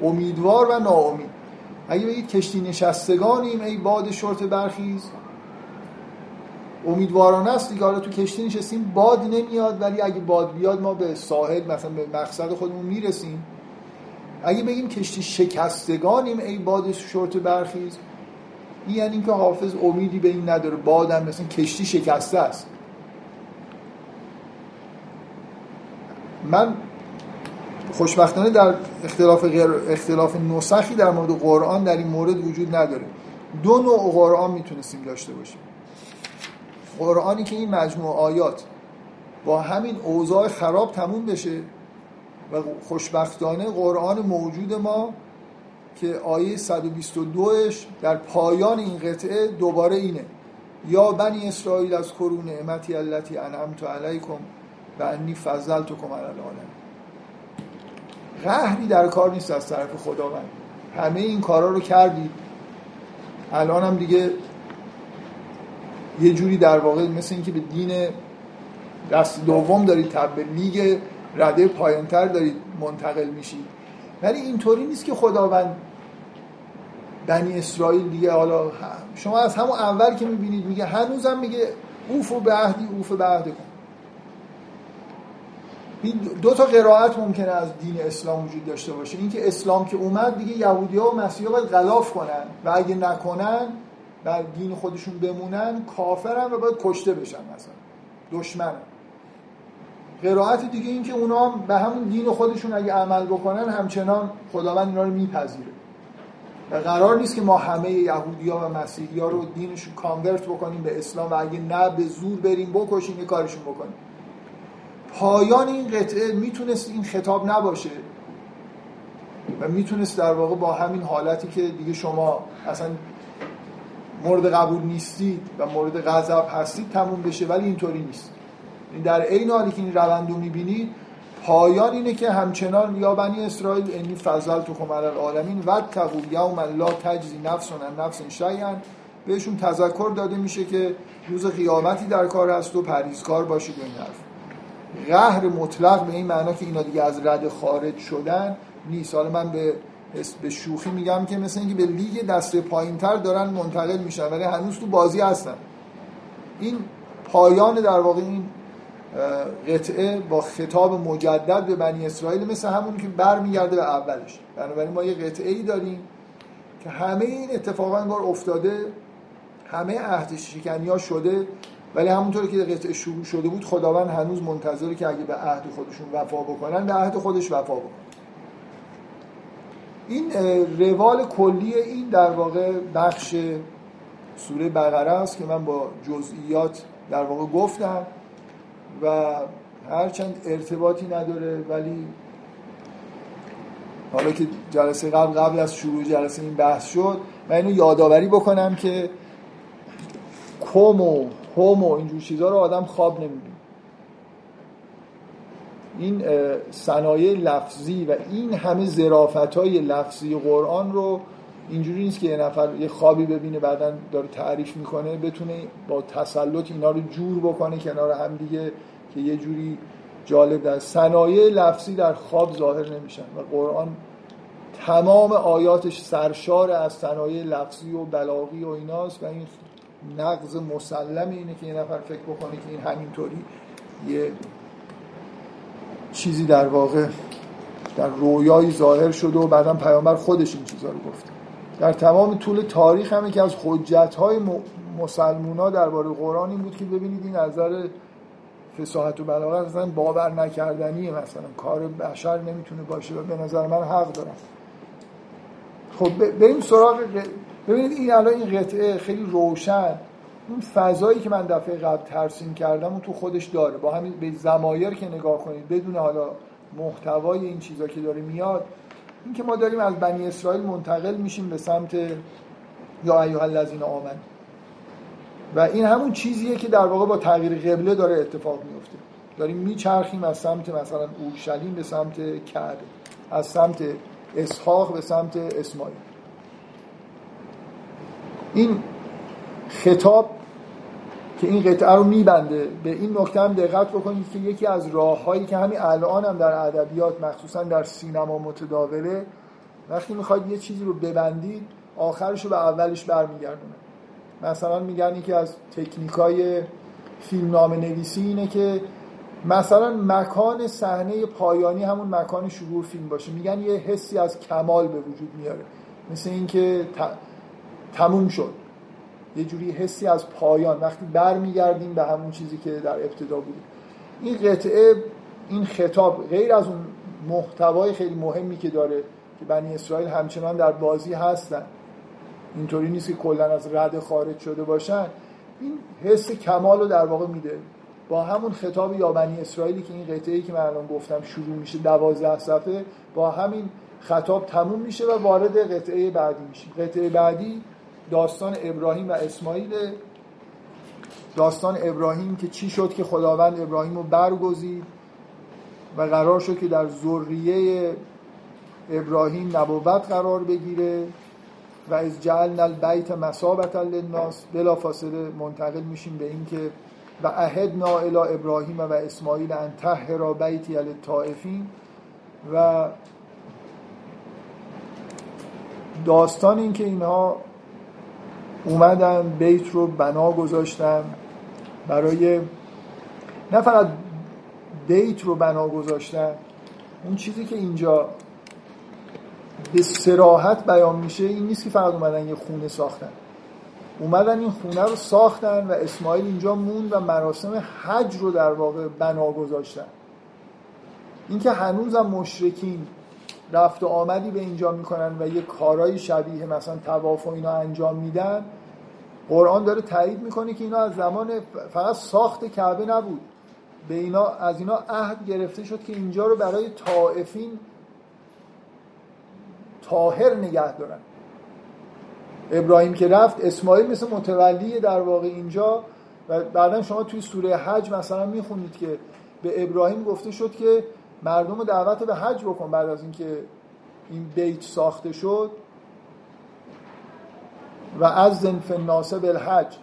امیدوار و ناامید. اگه بگید کشتی نشستگانیم ای باد شرط برخیز. امیدوارانه است دیگه حالا تو کشتی نشستیم باد نمیاد ولی اگه باد بیاد ما به ساحل مثلا به مقصد خودمون می‌رسیم. اگه بگیم کشتی شکستگانیم ای باد شرط برخیز. این یعنی که حافظ امیدی به این نداره بادم مثلا کشتی شکسته است. من خوشبختانه در اختلاف غیر اختلاف نسخی در مورد قرآن در این مورد وجود نداره. دو نوع قرآن می‌تونستیم داشته باشیم. قرآنی که این مجموع آیات با همین اوضاع خراب تموم بشه و خوشبختانه قرآن موجود ما که آیه 122ش در پایان این قطعه دوباره اینه. یا بنی اسرائیل از کرون نعمتی التي انعمت علیکم و انی فضلتکم علی العالم قهری در کار نیست از طرف خداوند. همه این کارا رو کردید الان هم دیگه یه جوری در واقع مثل اینکه به دین دست دوم دارید تب لیگ رده پایانتر دارید منتقل میشید. ولی اینطوری نیست که خداوند بنی اسرائیل دیگه حالا شما از همون اول که می‌بینید میگه هنوزم میگه اوف و بعهدی اوف و بعد کن این دو تا قرائت ممکنه از دین اسلام وجود داشته باشه. اینکه اسلام که اومد دیگه یهودی ها و مسیحا باید غلاف کنن و اگه نکنن و دین خودشون بمونن کافرن و باید کشته بشن مثلا. دشمن قرائت دیگه این که اونا به همون دین خودشون اگه عمل بکنن همچنان خداوند اینا رو میپذیره. و قرار نیست که ما همه یهودی ها و مسیحی ها رو دینشون کانورت بکنیم به اسلام و اگه نه به زور بریم بکشیم یه کارشون بکنیم. پایان این قطعه می‌تونست این خطاب نباشه. و می‌تونست در واقع با همین حالتی که دیگه شما اصلا مورد قبول نیستید و مورد غضب هستید تموم بشه ولی اینطوری نیست. این در عین حالی که این روند رو می‌بینید پایان اینه که همچنان یا بنی اسرائیل انی فضل تو خمر العالمین و تقو یوم لا تجزی نفس و نفس شیئا. بهشون تذکر داده میشه که روز قیامتی در کار هست و پریزکار باشید این حرف. قهر مطلق به این معنا که اینا دیگه از رد خارج شدن نیست. حالا من به به شوخی میگم که مثل اینکه به لیگ دسته پایینتر دارن منتقل میشن ولی هنوز تو بازی هستن. این پایان در واقع این قطعه با خطاب مجدد به بنی اسرائیل مثل همون که برمیگرده به اولش. بنابراین ما یه قطعه ای داریم که همه این اتفاقا انگار افتاده همه عهد شکنی ها شده. ولی همونطور که قطعه شروع شده بود خداوند هنوز منتظره که اگه به عهد خودشون وفا بکنن به عهد خودش وفا بکنن. این روال کلی این در واقع بخش سوره بقره است که من با جزئیات در واقع گفتم و هرچند ارتباطی نداره ولی حالا که جلسه قبل قبل از شروع جلسه این بحث شد من اینو یادآوری بکنم که کم و هم و اینجور چیزها رو آدم خواب نمی‌بینه. این صنایع لفظی و این همه زرافت های لفظی قرآن رو اینجوری نیست که یه نفر یه خوابی ببینه بعدا داره تعریف می‌کنه بتونه با تسلط اینا رو جور بکنه کنار هم دیگه که یه جوری جالب در صنایع لفظی در خواب ظاهر نمیشن. و قرآن تمام آیاتش سرشار از صنایع لفظی و بلاغی و ایناست و این نقض مسلم اینه که یه نفر فکر بکنه که این همینطوری یه چیزی در واقع در رویایی ظاهر شده و بعدا پیامبر خودش این چیزها رو گفته. در تمام طول تاریخ هم که از حجت های مسلمونا درباره قرآن این بود که ببینید این نظر فساحت و بلاغت اصلا باور نکردنیه مثلا. کار بشر نمی‌تونه باشه و به نظر من حق دارم. خب بریم سراغ ببینید این الان این قطعه خیلی روشن. اون فضایی که من دفعه قبل ترسیم کردم اون تو خودش داره. با همین به زمایر که نگاه کنید بدون حالا محتوای این چیزا که داره میاد این که ما داریم از بنی اسرائیل منتقل میشیم به سمت یا ایها الذین آمن و این همون چیزیه که در واقع با تغییر قبله داره اتفاق میفته. داریم میچرخیم از سمت مثلا اورشلیم به سمت کعبه از سمت اسحاق به سمت اسماعیل. این خطاب که این قطعه رو میبنده به این نکته هم دقت بکنید که یکی از راههایی که همین الان هم در ادبیات مخصوصا در سینما متداوله وقتی می‌خواید یه چیزی رو ببندید آخرش رو به اولش برمیگردونه. مثلا میگن یکی از تکنیکای فیلمنامه نویسی اینه که مثلا مکان صحنه پایانی همون مکان شروع فیلم باشه. میگن یه حسی از کمال به وجود میاره. مثل اینکه تموم شد. یه جوری حسی از پایان وقتی برمیگردیم به همون چیزی که در ابتدا بود. این قطعه این خطاب غیر از اون محتوای خیلی مهمی که داره که بنی اسرائیل همچنان در بازی هستن اینطوری نیست که کلا از رد خارج شده باشن. این حس کمال رو در واقع میده. با همون خطاب یا بنی اسرائیلی که این قطعه ای که من الان گفتم شروع میشه دوازده صفحه با همین خطاب تموم میشه و وارد قطعه بعدی میشه قطعه بعدی داستان ابراهیم و اسماعیل. داستان ابراهیم که چی شد که خداوند ابراهیم رو برگزید و قرار شد که در ذریه ابراهیم نبوت قرار بگیره و از جعلنا البیت مسابتا للناس بلا فاصله منتقل میشیم به اینکه و عهدنا الی ابراهیم و اسماعیل ان طهر بیتی للطائفین. و داستان این که اینها اومدن بیت رو بنا گذاشتن. برای نه فقط بیت رو بنا گذاشتن اون چیزی که اینجا به سراحت بیان میشه این نیست که فقط اومدن یه خونه ساختن. اومدن این خونه رو ساختن و اسماعیل اینجا موند و مراسم حج رو در واقع بنا گذاشتن. اینکه هنوزم مشرکین رفت و آمدی به اینجا می‌کنن و یه کارهای شبیه مثلا تواف و اینا انجام میدن قرآن داره تایید می‌کنه که اینا از زمان فقط ساخت کعبه نبود. به اینا از اینا عهد گرفته شد که اینجا رو برای طائفین طاهر نگه دارن. ابراهیم که رفت اسماعیل مثل متولی در واقع اینجا و بعدا شما توی سوره حج مثلا می‌خونید که به ابراهیم گفته شد که مردم دعوت به حج بکن بعد از اینکه این بیت ساخته شد. و از زنف الناس بالحج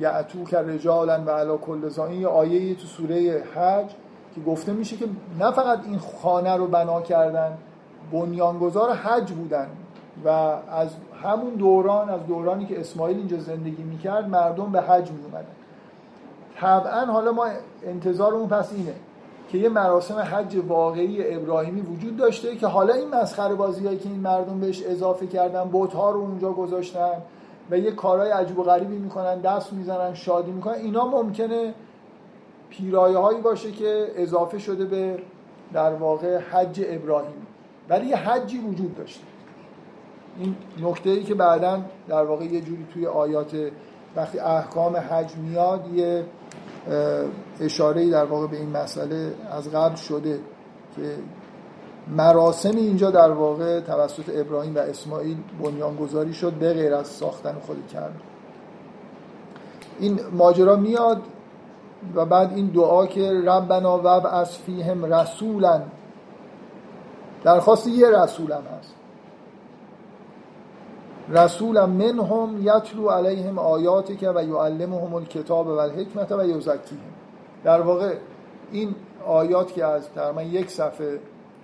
یعتو که رجالا و علا کل این یه آیه تو سوره حج که گفته میشه که نه فقط این خانه رو بنا کردن بنیانگذار حج بودن و از همون دوران از دورانی که اسماعیل اینجا زندگی می‌کرد مردم به حج میومدن طبعا حالا ما انتظارمون پس اینه. که یه مراسم حج واقعی ابراهیمی وجود داشته که حالا این مسخره بازی که این مردم بهش اضافه کردن بوت ها رو اونجا گذاشتن و یه کارهای عجیب و غریبی می‌کنن دست می‌زنن شادی می‌کنن اینا ممکنه پیرایه هایی باشه که اضافه شده به در واقع حج ابراهیم ولی یه حجی وجود داشته. این نکته ای که بعدا در واقع یه جوری توی آیات وقتی احکام حج میاد یه اشاره در واقع به این مسئله از قبل شده که مراسم اینجا در واقع توسط ابراهیم و اسماعیل بنیانگذاری شد به غیر از ساختن خود کرد این ماجرا میاد و بعد این دعا که ربنا و از فیهم رسولا درخواست یه رسول هم هست. رسولا منهم یتلو علیهم که و یعلمهم الکتاب و الحکمت و یزکیهم. در واقع این آیات که از تقریبا یک صفحه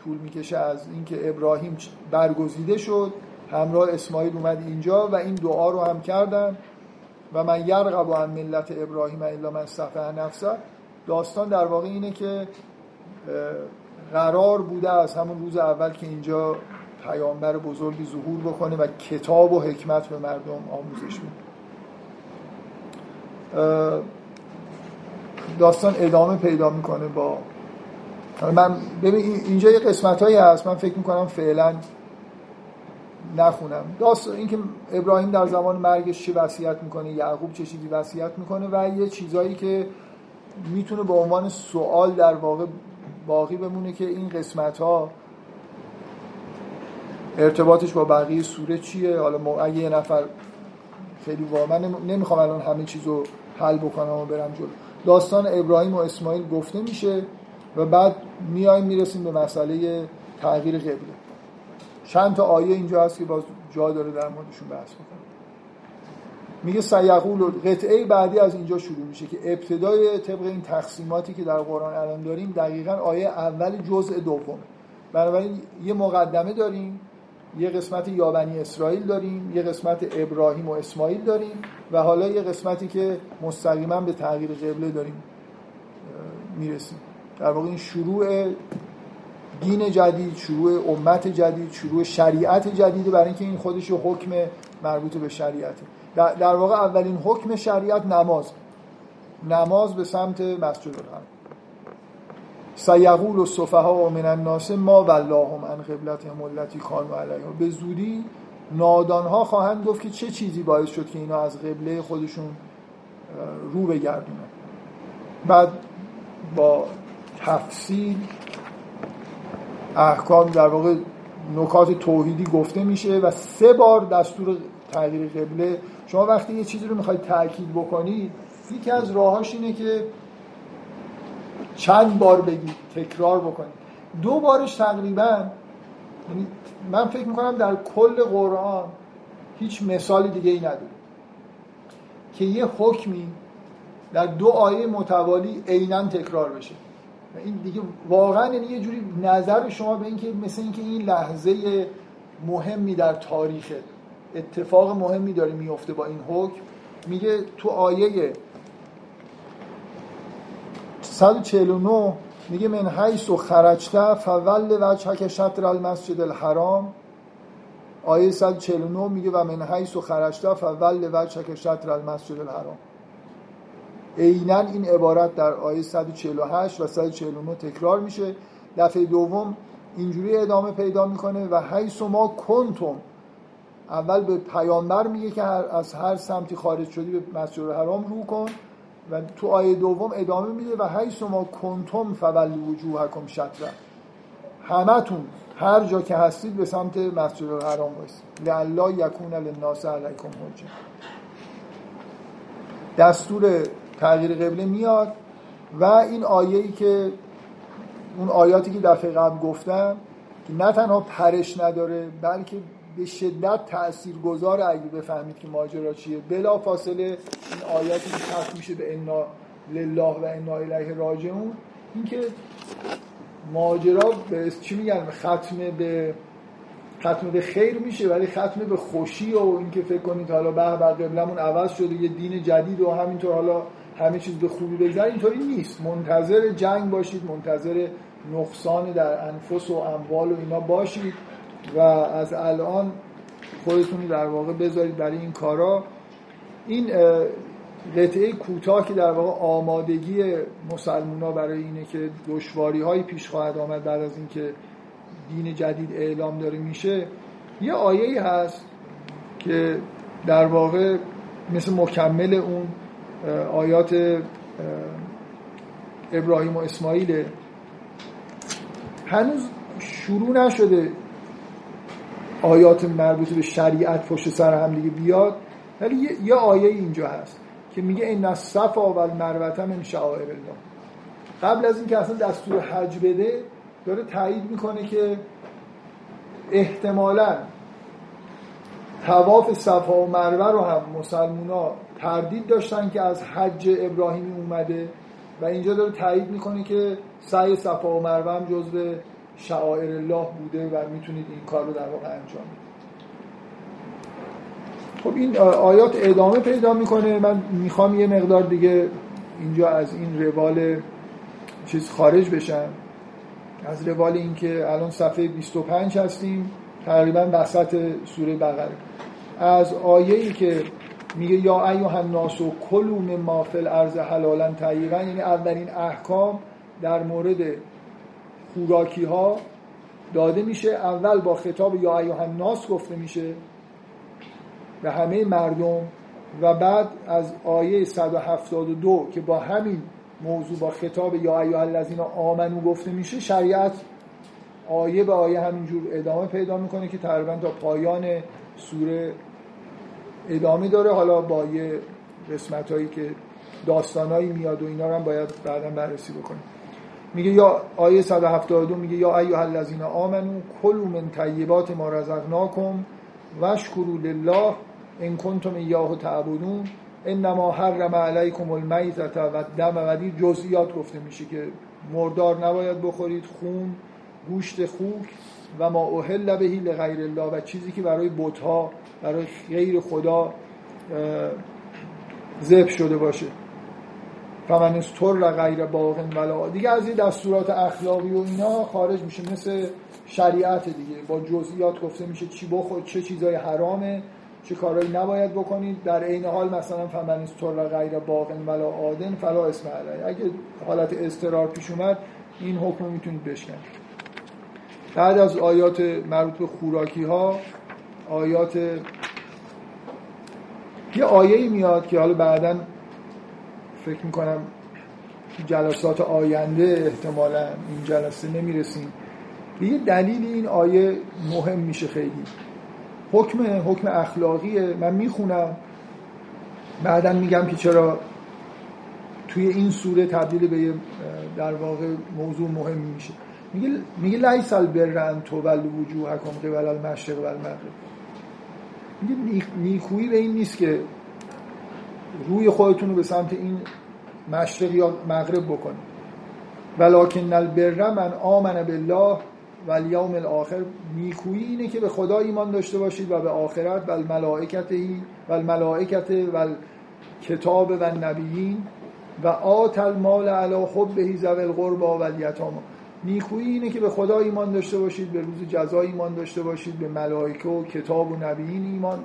طول می‌کشه از اینکه ابراهیم برگزیده شد همراه اسماعیل اومد اینجا و این دعا رو هم کردن. و من یرغب عن ملت ابراهیم الا من صفحه نفسه. داستان در واقع اینه که قرار بوده از همون روز اول که اینجا پیامبر بزرگی ظهور بکنه و کتاب و حکمت به مردم آموزش میده داستان ادامه پیدا می‌کنه با من ببین اینجا یه قسمت هایی هست. من فکر می‌کنم فعلا نخونم. داستان اینکه ابراهیم در زمان مرگش چه وصیت می‌کنه یعقوب چه چیزی وصیت می‌کنه و یه چیزایی که می‌تونه به عنوان سوال در واقع باقی بمونه که این قسمت ها ارتباطش با بقیه سوره چیه؟ حالا اگه یه نفر خیلی واقعا نمی‌خوام الان همه چیز رو حل بکنم و برم جلو. داستان ابراهیم و اسماعیل گفته میشه و بعد میایم می‌رسیم به مسئله تغییر قبله. چند تا آیه اینجا هست که باز جا داره در موردشون بحث بکنم میگه سیقول قطعه بعدی از اینجا شروع میشه که ابتدای طبق این تقسیماتی که در قرآن الان داریم دقیقا آیه اول جزء دوم بنابراین یه مقدمه داریم یه قسمت یابنی اسرائیل داریم یه قسمت ابراهیم و اسماعیل داریم و حالا یه قسمتی که مستقیما به تغییر قبله داریم می‌رسیم. در واقع این شروع دین جدید شروع امت جدید شروع شریعت جدید برای اینکه این خودش حکم مربوط به شریعته در واقع اولین حکم شریعت نماز. نماز به سمت مسجد الحرام. سیقول و صفحا من الناس ما واللهم ان قبلتهم التي كانوا علیها به زودی نادان ها خواهند گفت که چه چیزی باعث شد که اینا از قبله خودشون رو بگردونن. بعد با تفصیل احکام در واقع نکات توحیدی گفته میشه و سه بار دستور تغییر قبله. شما وقتی یه چیزی رو می‌خواید تاکید بکنید یکی از راهاش اینه که چند بار بگید تکرار بکنید دو بارش تقریبا یعنی من فکر می‌کنم در کل قرآن هیچ مثال دیگه ای نداره که یه حکمی در دو آیه متوالی عینا تکرار بشه. این دیگه واقعا یعنی یه جوری نظر شما به اینکه مثل اینکه این لحظه مهمی در تاریخ اتفاق مهمی داره میفته با این حکم. میگه تو آیه 149 میگه من حیث و خرجته فول وجهک شطر المسجد الحرام. آیه 149 میگه و من حیث و خرجته فول وجهک شطر المسجد الحرام. عینا این عبارت در آیه 148 و 149 تکرار میشه. دفعه دوم اینجوری ادامه پیدا می‌کنه و حیث ما کنتم. اول به پیامبر میگه که از هر سمتی خارج شدی به مسجد الحرام رو کن. و تو آیه دوم ادامه میده و حیث ما کنتم فول وجوهکم شطره همتون هر جا که هستید به سمت مسجد الحرام بایستید لالا یکون للناس علیکم حجه دستور تغییر قبله میاد و این آیه‌ای که اون آیاتی که دفعه قبل گفتم که نه تنها پرش نداره بلکه به شدت تأثیر گذار اگه بفهمید که ماجرا چیه. بلا فاصله این آیاتی که ختم میشه به انا لله و انا الیه راجعون این که ماجرا به چی میگن؟ ختم به ختم به خیر میشه ولی ختم به خوشی و اینکه فکر کنید حالا به بر قبلمون عوض شده یه دین جدید و همینطور حالا همه چیز به خوبی بگذره اینطوری نیست. منتظر جنگ باشید منتظر نقصان در انفس و اموال و اینا باشید. و از الان خودتون در واقع بذارید برای این کارا. این قطعه کوتاه که در واقع آمادگی مسلمونا برای اینه که دشواری های پیش خواهد آمد بعد از اینکه دین جدید اعلام داره میشه یه آیه هست که در واقع مثل مکمل اون آیات ابراهیم و اسماعیل هنوز شروع نشده آیات مربوط به شریعت پشت سر هم دیگه بیاد ولی یه آیه اینجا هست که میگه این الصفا و المروه من شعائر الله قبل از اینکه اصلا دستور حج بده داره تایید می‌کنه که احتمالا تواف صفا و مروه رو هم مسلمونا تردید داشتن که از حج ابراهیمی اومده و اینجا داره تایید می‌کنه که سعی صفا و مروه هم جزو شعائر الله بوده و می‌تونید این کار رو در واقع انجام بدید. خب این آیات ادامه پیدا می‌کنه. من می‌خوام یه مقدار دیگه اینجا از این روال چیز خارج بشم. از روال اینکه الان صفحه 25 هستیم. تقریبا وسط سوره بقره. از آیه ای که میگه یا ایها الناس و کلوا مما فی حلالا طیبا یعنی اولین احکام در مورد خوراکی ها داده میشه. اول با خطاب یا ایها الناس گفته میشه به همه مردم و بعد از آیه 172 که با همین موضوع با خطاب یا ایها الذین آمنو گفته میشه شریعت آیه به آیه همینجور ادامه پیدا می‌کنه که تقریبا تا پایان سوره ادامه داره. حالا با یه قسمت هایی که داستانایی میاد و اینا رو هم باید بعدا بررسی بکنیم. میگه یا آیه 172 میگه یا ایها الذین آمنو کلوا من طیبات ما رزقناکم واشکروا لله ان کنتم ایاه تعبدون انما حرم علیکم المیتة و دم و جزئیات گفته میشه که مردار نباید بخورید خون گوشت خوک و ما اوهل بهی لغیر الله و چیزی که برای بتها برای غیر خدا ذبح شده باشه. فمن استر غیر باغن ولا دیگه از این دستورات اخلاقی و اینا خارج میشه مثل شریعت دیگه. با جزئیات گفته میشه چی بخور چه چیزای حرامه چه کارهایی نباید بکنید. در عین حال مثلا فمن استر غیر باغن ولا آدن فلا اسم علی اگه حالت استرار پیش اومد این حکم می‌تونید بشکنید. بعد از آیات مربوط به خوراکی ها آیات یه آیه میاد که حالا بعدا فکر می‌کنم جلسات آینده احتمالا این جلسه نمی‌رسیم. یه دلیل این آیه مهم میشه خیلی. حکم حکم اخلاقیه. من می‌خونم. بعدا میگم که چرا توی این سوره تبدیل به در واقع موضوع مهم میشه. میگه میگه لیس البر ان تول وجوهکم قبل المشرق و المغرب میگه نیکویی به این نیست که روی خودتون رو به سمت این مشرق یا مغرب بکنید. ولکن البر من آمن بالله و الیوم الاخر. نیکویی اینه که به خدا ایمان داشته باشید و به آخرت و الملائکته و الملائکت و کتاب و نبیین و آت المال علی حبه ذوی القربى و الیتاما نیکویی اینه که به خدا ایمان داشته باشید به روز جزا ایمان داشته باشید به ملائکه و کتاب و نبیین ایمان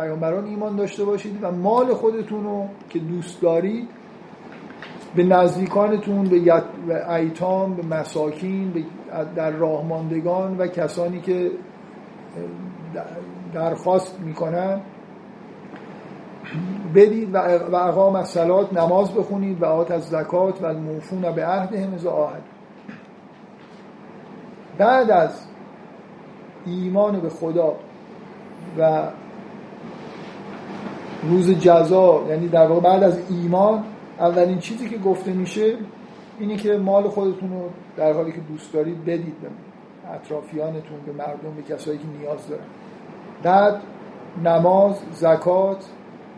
پیامبران ایمان داشته باشید و مال خودتون رو که دوست دارید به نزدیکانتون به ایتام به مساکین به در راهماندگان و کسانی که درخواست می‌کنن بدید و اقام از سلات نماز بخونید و آت از زکات و الموفون به عهد همز آهد. بعد از ایمان به خدا و روز جزا یعنی در واقع بعد از ایمان اولین چیزی که گفته میشه اینه که مال خودتون رو در حالی که دوست دارید بدید به اطرافیانتون به مردم به کسایی که نیاز دارن. بعد نماز زکات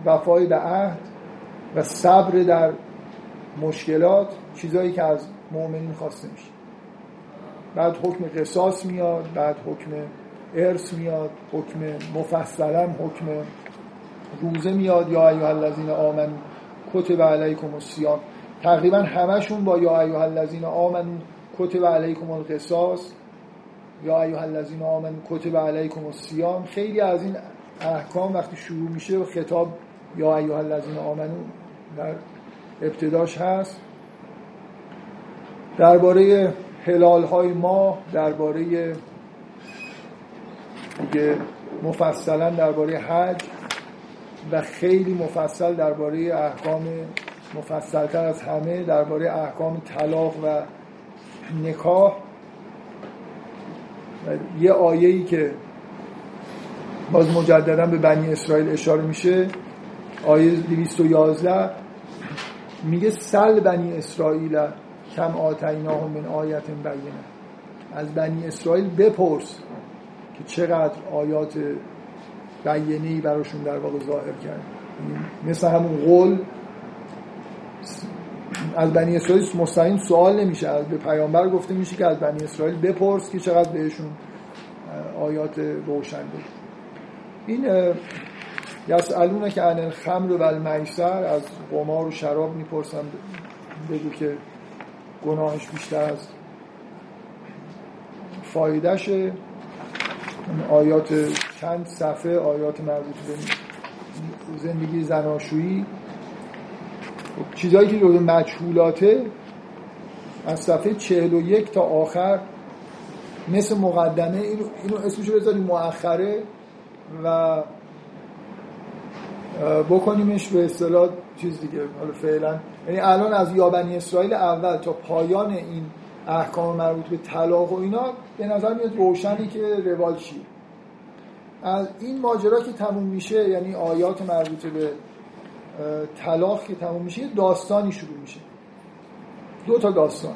وفای به عهد و صبر در مشکلات چیزایی که از مؤمنین خواسته میشه. بعد حکم قصاص میاد بعد حکم ارث میاد حکم مفصلا حکم روزه میاد یا ایها الذین آمن کتب علیکم الصیام. تقریبا همشون با یا ایها الذین آمن کتب علیکم القصاص. یا ایها الذین آمن کتب علیکم الصیام. خیلی از این احکام وقتی شروع میشه و خطاب یا ایها الذین آمنو در ابتداش هست. درباره هلال های ما درباره دیگه مفصلا درباره حج. و خیلی مفصل درباره احکام مفصلتر از همه درباره احکام طلاق و نکاح. و یه آیه‌ای که باز مجددا به بنی اسرائیل اشاره میشه آیه 211 میگه سل بنی اسرائیل کم آتیناه من آیت بینه. از بنی اسرائیل بپرس که چقدر آیات بیینه براشون در واقع ظاهر کرد. مثل همون قول از بنی اسرائیل مستقیم سوال نمیشه. از به پیامبر گفته میشه که از بنی اسرائیل بپرس که چقدر بهشون آیات روشن بود. این یسالونه که عن الخمر و المیسر از قمار و شراب می‌پرسن بگو که گناهش بیشتر از فایدهشه. آیات چند صفحه آیات مربوط به زندگی زناشویی. خب، چیزهایی که جزو مجهولاته از صفحه چهل و یک تا آخر مثل مقدمه اینو, اینو اسمشو بذاریم مؤخره و بکنیمش به اصطلاح چیز دیگه حالا فعلا. یعنی الان از یابنی اسرائیل اول تا پایان این احکام مربوط به طلاق و اینا به نظر میاد روشنی که روال چیه. از این ماجرا که تموم میشه یعنی آیات مربوط به طلاق که تموم میشه داستانی شروع میشه. دو تا داستان.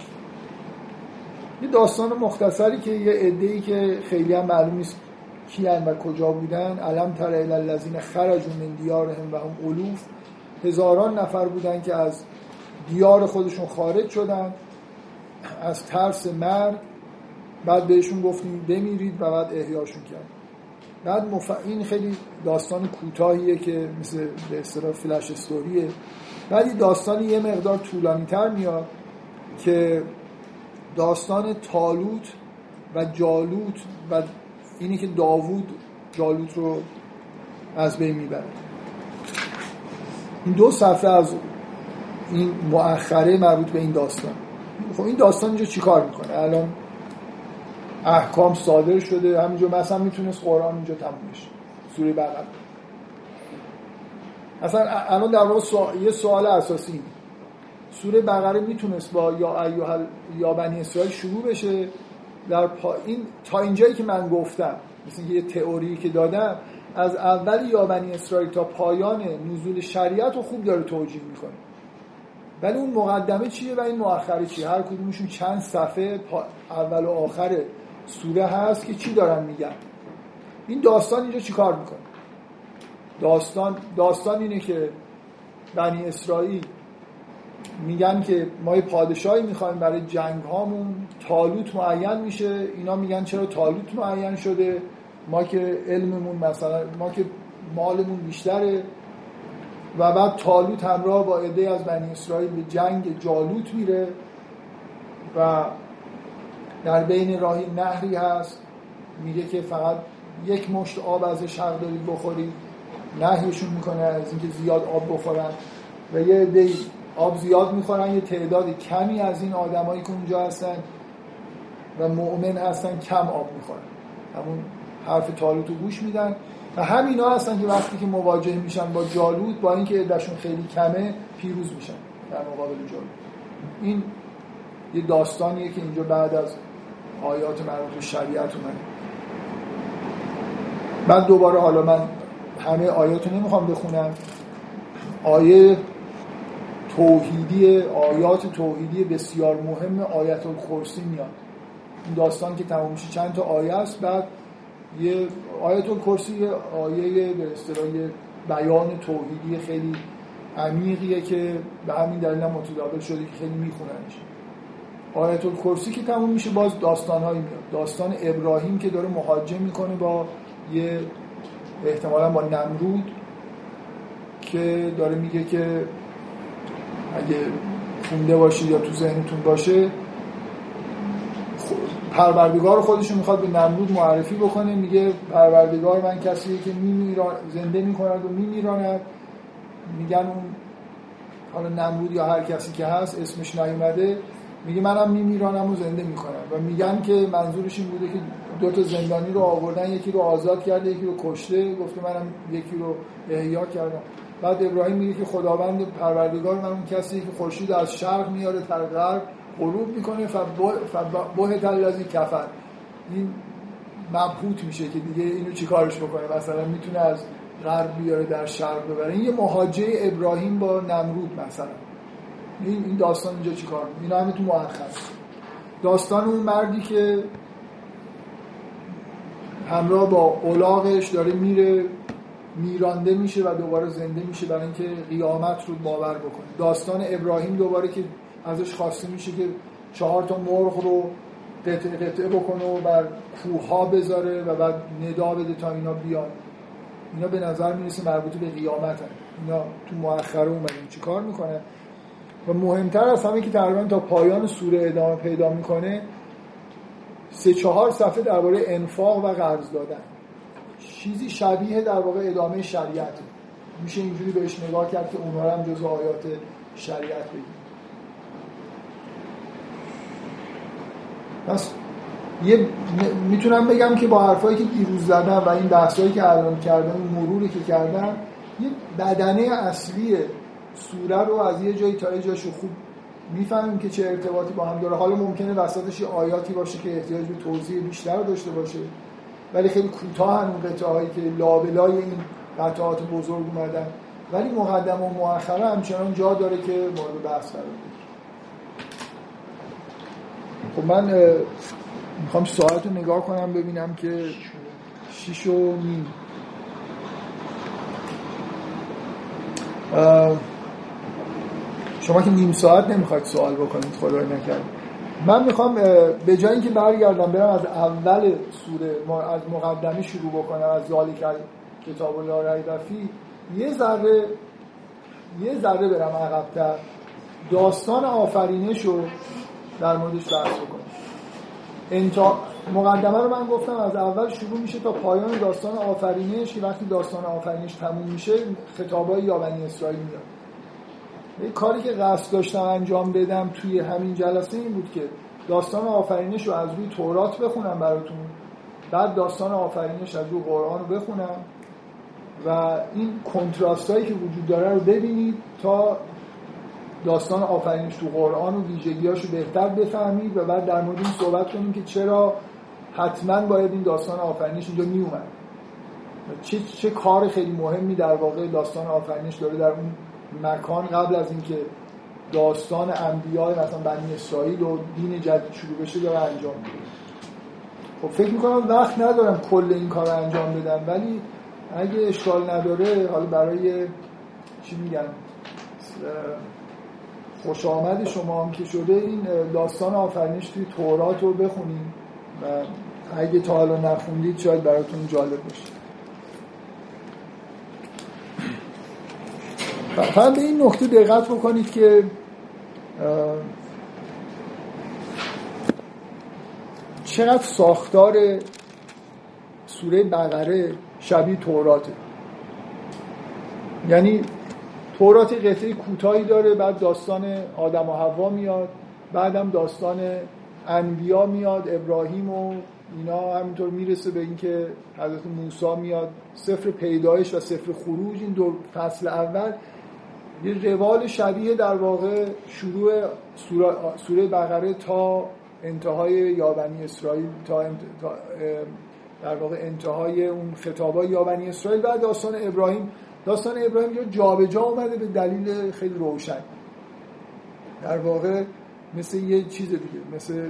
یه داستان مختصری که یه عده‌ای که خیلی هم معلوم نیست کیان و کجا بودن. علم تر الذین خرجوا من دیارهم و هم الوف هزاران نفر بودن که از دیار خودشون خارج شدن. از ترس مرگ بعد بهشون گفتیم بمیرید و بعد احیاشون کرد بعد مف... این خیلی داستان کوتاهیه که مثل به اصطلاح فلش استوریه این داستان یه مقدار طولانی تر میاد که داستان تالوت و جالوت و اینی که داوود جالوت رو از بین می‌بره. این دو صفحه از این مؤخره مربوط به این داستان. خب این داستان اینجا چیکار می‌کنه؟ الان احکام صادر شده همینجا مثلا می‌تونست قرآن اینجا تموم بشه. سوره بقره. اصلا الان در واقع. یه سوال اساسی سوره بقره می‌تونست با یا ایوه یا بنی اسرائیل شروع بشه؟ در پا... این تا اینجایی که من گفتم مثل یه تئوری که دادم از اول یا بنی اسرائیل تا پایان نزول شریعت رو خوب داره توجیه می‌کنه. ولی اون مقدمه چیه و این مؤخره چیه؟ هر کدومشون چند صفحه اول و آخر سوره هست که چی دارن میگن؟ این داستان اینجا چیکار می‌کنه؟ داستان داستان اینه که بنی اسرائیل میگن که ما یه پادشاهی می‌خوایم برای جنگ هامون تالوت معین میشه اینا میگن چرا تالوت معین شده؟ ما که علممون مثلا ما که مالمون بیشتره. و بعد تالوت همراه با عده از بنی اسرائیل به جنگ جالوت میره و در بین راهی نهری هست. میگه که فقط یک مشت آب ازش حق دارید بخورید. نهیشون می‌کنه از اینکه زیاد آب بخورن. و یه عده آب زیاد می‌خورن. یه تعداد کمی از این آدمایی که اونجا هستن و مؤمن هستن کم آب می‌خورن. همون حرف تالوت رو گوش میدن. و همینا هستن که وقتی که مواجه میشن با جالوت با اینکه عدهشون خیلی کمه پیروز میشن در مقابل جالوت. این یه داستانیه که اینجا بعد از آیات مربوط به شریعت اومده. بعد دوباره حالا من همه آیات رو نمی‌خوام بخونم. آیه توحیدی آیات توحیدی بسیار مهم آیت الکرسی میاد. این داستان که تمام میشه چند تا آیه است بعد یه آیت الکرسی آیه به اصطلاح بیان توحیدی خیلی عمیقیه که به همین دلیل هم متداول شده که خیلی میخوننش. آیت الکرسی که تموم میشه باز داستان هایی میاد. داستان ابراهیم که داره مهاجم می‌کنه با یه احتمالا با نمرود که داره میگه که اگه خونده باشید یا تو ذهنتون باشه پروردگار خودش می‌خواد به نمرود معرفی بکنه میگه پروردگار من کسی که میمیران زنده می‌کند و میمیراند. میگن اون حالا نمرود یا هر کسی که هست اسمش نیومده. میگه منم میمیرانم و زنده می‌کنم. و میگن که منظورش این بوده که دو تا زندانی رو آوردن یکی رو آزاد کرده یکی رو کشته. گفته منم یکی رو احیا کردم. بعد ابراهیم میگه که خداوند پروردگار من اون کسی که خورشید از شرق میاره تا غرب. غروب می‌کنه فبه الذی کفر این مبهوت میشه که دیگه اینو چیکارش بکنه؟ مثلا می‌تونه از غرب بیاره در شرق ببره. این یه مهاجه ابراهیم با نمرود مثلا. این داستان اینجا چیکار این همه تو مؤخر. داستان اون مردی که همراه با اولاغش داره میره میرانده میشه و دوباره زنده میشه برای اینکه قیامت رو باور بکنه. داستان ابراهیم دوباره که ازش خواسته میشه که چهار تا مرغ رو قطعه قطعه بکنه و بر کوه بذاره و بعد ندا بده تا اینا بیان. اینا به نظر می‌رسه مربوط به قیامت هن. اینا تو مؤخره اومدن. چی کار می‌کنه و مهمتر از همه که تقریبا تا پایان سوره ادامه پیدا می‌کنه سه چهار صفحه درباره انفاق و قرض دادن. چیزی شبیه در واقع ادامه شریعت میشه اینجوری بهش نگاه کرد که اونها هم جزو آیات شریعت بگیم. یه می‌تونم بگم که با حرفایی که دیروز زدم و این بحثایی که الان کردم مروری که کردم یه بدنه اصلی سوره رو از یه جایی تا یه جاشو خوب می‌فهمیم که چه ارتباطی با هم داره. حالا ممکنه وسطش آیاتی باشه که احتیاج به توضیح بیشتر داشته باشه ولی خیلی کوتاه اون قطعه هایی که لابلای این قطعات بزرگ اومدن. ولی مقدم و مؤخره همچنان جا داره که مورد بحث قرار خب من می‌خوام ساعت رو نگاه کنم ببینم که شیش و نیم شما که نیم ساعت نمی‌خواید سوال بکنید خدای نکرد. من می‌خوام به جای اینکه برگردم برم از اول سوره از مقدمه شروع بکنم از ذالک کتاب الله ریب یه ذره یه ذره برم عقبتر. داستان آفرینش رو در موردش بحث بکنم انتا مقدمه رو من گفتم از اول شروع میشه تا پایان داستان آفرینش که وقتی داستان آفرینش تموم میشه خطابای یا بنی اسرائیل میاد. یه کاری که قصد داشتم انجام بدم توی همین جلسه این بود که داستان آفرینش رو از روی تورات بخونم براتون. بعد داستان آفرینش از روی قرآن رو بخونم و این کنتراست هایی که وجود داره رو ببینید تا داستان آفرینش تو قرآن و ویژگیاش رو بهتر بفهمید و بعد در مورد این صحبت کنیم که چرا حتما باید این داستان آفرینش اینجا می اومد چه, چه کار خیلی مهمی در واقع داستان آفرینش داره در اون مکان قبل از اینکه داستان انبیاء مثلا بنی اسرائیل و دین جدید شروع بشه داره انجام میده. خب فکر می‌کنم وقت ندارم کل این کار رو انجام بدم ولی اگه اشکال نداره حالا برای چی میگن خوش آمد شما هم که شده این داستان آفرینش توی تورات رو بخونیم و اگه تا حالا نخوندید شاید براتون جالب باشه. فقط به این نکته دقت بکنید که چقدر ساختار سوره بقره شبیه توراته یعنی تورات قطعه کوتاهی داره بعد داستان آدم و حوا میاد بعدم داستان انبیا میاد ابراهیم و اینا همینطور می‌رسه به اینکه حضرت موسی میاد. سفر پیدایش و سفر خروج این دو فصل اول. یه روال شبیه در واقع شروع سوره بقره تا انتهای یابنی اسرائیل تا, در واقع انتهای اون خطابای یابنی اسرائیل و داستان ابراهیم. داستان ابراهیم جا جابجا اومده به دلیل خیلی روشن. در واقع مثل یه چیز دیگه مثل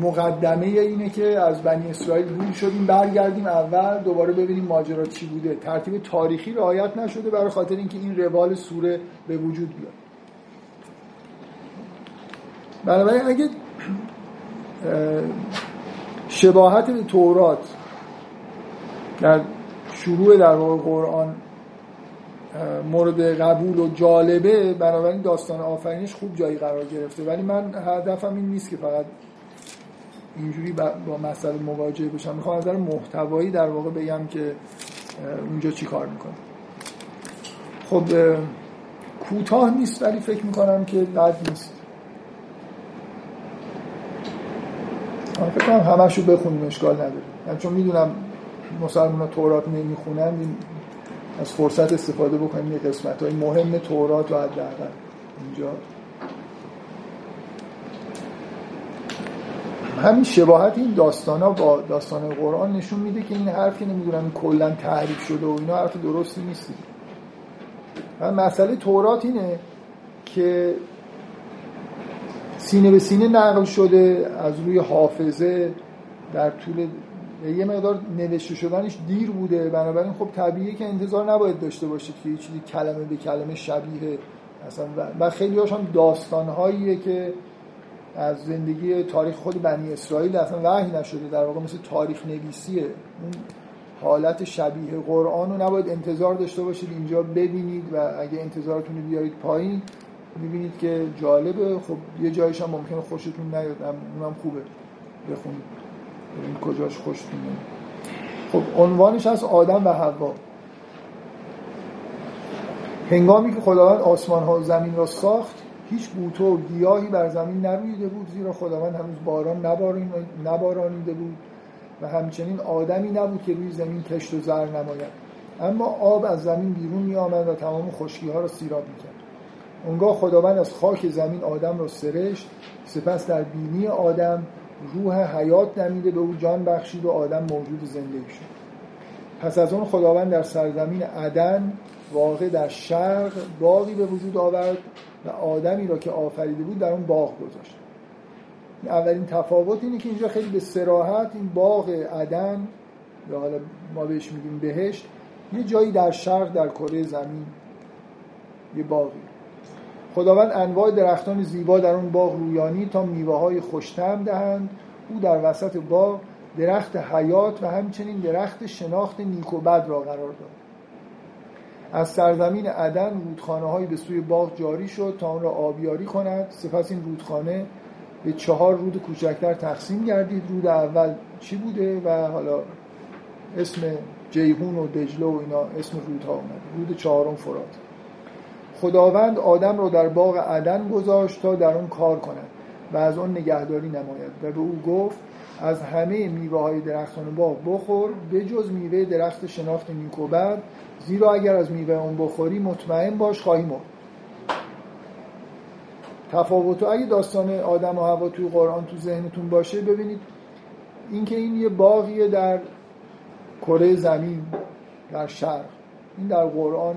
مقدمه اینه که از بنی اسرائیل روی شدیم برگردیم اول دوباره ببینیم ماجرا چی بوده. ترتیب تاریخی رعایت نشده برای خاطر اینکه این روال سوره به وجود بیاد. بنابراین اگه شباهت به تورات در شروع در واقع قرآن مورد قبول و جالبه بنابراین داستان آفرینش خوب جایی قرار گرفته. ولی من هدفم این نیست که فقط اینجوری با مسئله مواجه بشم. می‌خوام از محتوایی در واقع بگم که اونجا چی کار می‌کنه خب کوتاه نیست ولی فکر می‌کنم که بد نیست. فکر کنم همشو بخونیم اشکال نداره. چون می‌دونم مسلمان تورات نمی‌خونن از فرصت استفاده بکنیم یه قسمت های مهم تورات و حداقل اینجا. همین شباهت این داستان ها با داستان قرآن نشون میده که این حرف که نمی‌دونم کلا تعریف شده و اینا حرف درستی نیست. و مسئله تورات اینه که سینه به سینه نقل شده از روی حافظه در طول یه مقدار نوشته شدنش دیر بوده. بنابراین خب طبیعیه که انتظار نباید داشته باشید که یه چیزی کلمه به کلمه شبیه مثلا و خیلی هاش هم داستانهاییه که از زندگی تاریخ خود بنی اسرائیل اصلا وحی نشده. در واقع مثل تاریخ نویسیه اون حالت شبیه قرآن رو نباید انتظار داشته باشید. اینجا ببینید و اگه انتظارتون رو بیارید پایین می‌بینید که جالبه. خب یه جایش هم ممکنه خوشتون نیاد اونم خوبه. بخونید. کجاش خوشتون نیاد خب عنوانش از آدم و حوا. هنگامی که خداوند آسمان ها و زمین را ساخت هیچ بوته و گیاهی بر زمین نرویده بود زیرا خداوند هنوز باران نبارانیده بود و همچنین آدمی نبود که روی زمین کشت و زر نماید. اما آب از زمین بیرون می آمد و تمام خشکی ها را سیراب می کرد اونگاه خداوند از خاک زمین آدم را سرشت سپس در بینی آدم روح حیات نمیده به او جان بخشید و آدم موجود زنده شد پس از اون خداوند در سرزمین عدن واقع در شرق باقی به وجود آورد و آدمی را که آفریده بود در اون باغ گذاشت. اولین تفاوت اینه که اینجا خیلی به سراحت این باغ عدن یا حالا ما بهش میگیم بهشت یه جایی در شرق در کره زمین یه باقی خداوند انواع درختان زیبا در اون باغ رویانی تا میوه های خوشتم دهند. او در وسط باغ درخت حیات و همچنین درخت شناخت نیک و بد را قرار داد. از سرزمین عدن رودخانه هایی به سوی باغ جاری شد تا آن را آبیاری کند. سپس این رودخانه به چهار رود کوچکتر تقسیم گردید. رود اول چی بوده و حالا اسم جیهون و دجله و اینا اسم رودها اومد رود چهارم فرات. خداوند آدم را در باغ عدن گذاشت تا در اون کار کند و از آن نگهداری نماید. و به او گفت از همه میوه های درختان باغ بخور به جز میوه درخت شناخت نیک و بد زیرا اگر از میوه اون بخوری مطمئن باش خواهی مرد. تفاوت اگه داستان آدم و هوا توی قرآن تو ذهنتون باشه ببینید اینکه این یه باغیه در کره زمین در شرق. این در قرآن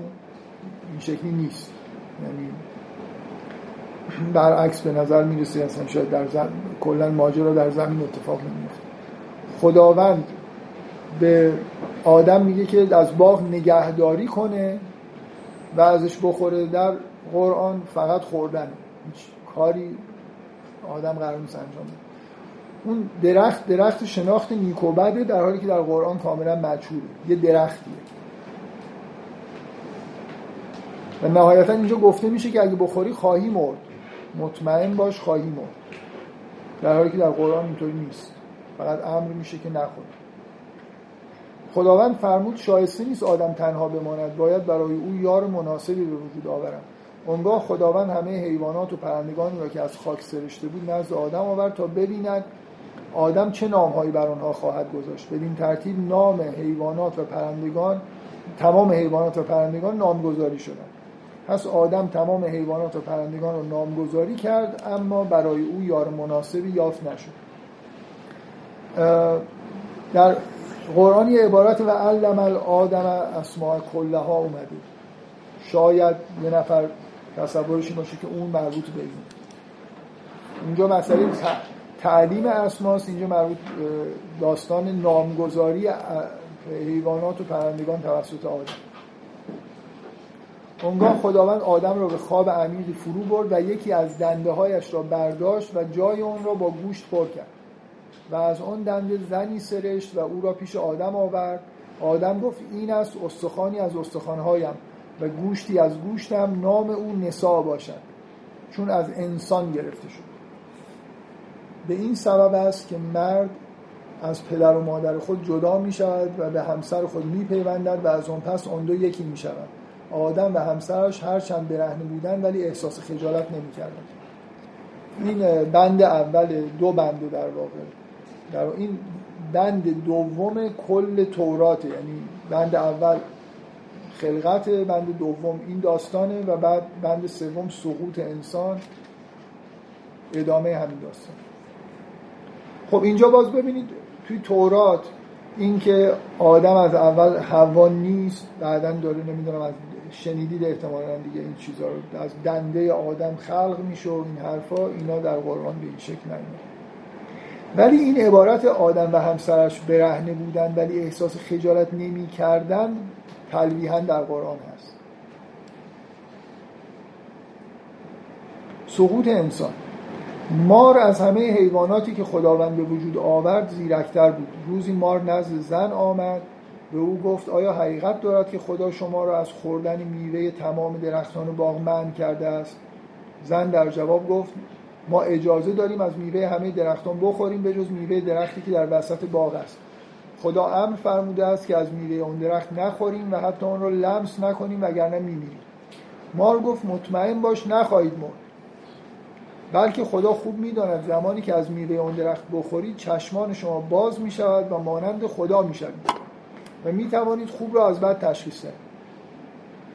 این شکلی نیست. یعنی برعکس به نظر می‌رسه اصلا شاید در زمین کلا ماجرا در زمین اتفاق نمیفته خداوند به آدم میگه که از باغ نگهداری کنه و ازش بخوره. در قرآن فقط خوردن. هیچ کاری آدم قرار نیست انجام بده. اون درخت درخت شناخت نیکوبده در حالی که در قرآن کاملا مجهوله. یه درختیه. و نهایتا اینجا گفته میشه که اگه بخوری خواهی مرد. مطمئن باش خواهی مرد. در حالی که در قرآن اینطوری نیست. فقط امر میشه که نخور خداوند فرمود شایسته نیست آدم تنها بماند. باید برای او یار مناسبی به وجود آورم. اونگاه خداوند همه حیوانات و پرندگانی را که از خاک سرشته بود نزد آدم آورد تا ببیند آدم چه نامهایی بر آنها خواهد گذاشت. بدین ترتیب نام حیوانات و پرندگان تمام حیوانات و پرندگان نامگذاری شدند. پس آدم تمام حیوانات و پرندگان رو نامگذاری کرد اما برای او یار مناسبی یافت نشد. در قرآن یه عبارت و علم الآدم اسماء کلها اومده. شاید یه نفر تصورش این باشه که اون مربوط به این. اینجا مسئله تعلیم اسماست اینجا مربوط داستان نامگذاری حیوانات و پرندگان توسط آدم. اونگاه خداوند آدم را به خواب عمیقی فرو برد و یکی از دنده هایش را برداشت و جای اون را با گوشت پر کرد. و از آن دنده زنی سرشت و او را پیش آدم آورد. آدم گفت این است استخوانی از استخوانهایم و گوشتی از گوشتم نام او نسا باشد. چون از انسان گرفته شد. به این سبب است که مرد از پدر و مادر خود جدا می شود و به همسر خود می پیوندد و از آن پس آن دو یکی می شود آدم و همسرش هرچند برهنه بودن ولی احساس خجالت نمی کردن. این بند اول دو بنده در واقع. در این بند دوم کل توراته یعنی بند اول خلقت بند دوم این داستانه و بعد بند سوم سقوط انسان. ادامه همین داستان. خب اینجا باز ببینید توی تورات اینکه آدم از اول حوا نیست بعدا داره نمی‌دونم از شنیدید احتمالا دیگه این چیزا رو. از دنده آدم خلق میشه و این حرفا اینا در قرآن به این شکل نمیاد. ولی این عبارت آدم و همسرش برهنه بودن ولی احساس خجالت نمی کردن تلویحا در قرآن هست. سقوط انسان. مار از همه حیواناتی که خداوند به وجود آورد زیرکتر بود. روزی مار نزد زن آمد. به او گفت آیا حقیقت دارد که خدا شما را از خوردن میوه تمام درختان باغ من کرده است؟ زن در جواب گفت ما اجازه داریم از میوه همه درختان بخوریم به جز میوه درختی که در وسط باغ است. خدا امر فرموده است که از میوه اون درخت نخوریم و حتی اون را لمس نکنیم وگرنه میمیریم. مار گفت مطمئن باش نخواهید مرد. بلکه خدا خوب می‌داند زمانی که از میوه اون درخت بخورید چشمان شما باز می شود و مانند خدا می شود و می توانید خوب را از بد تشخیص دهید.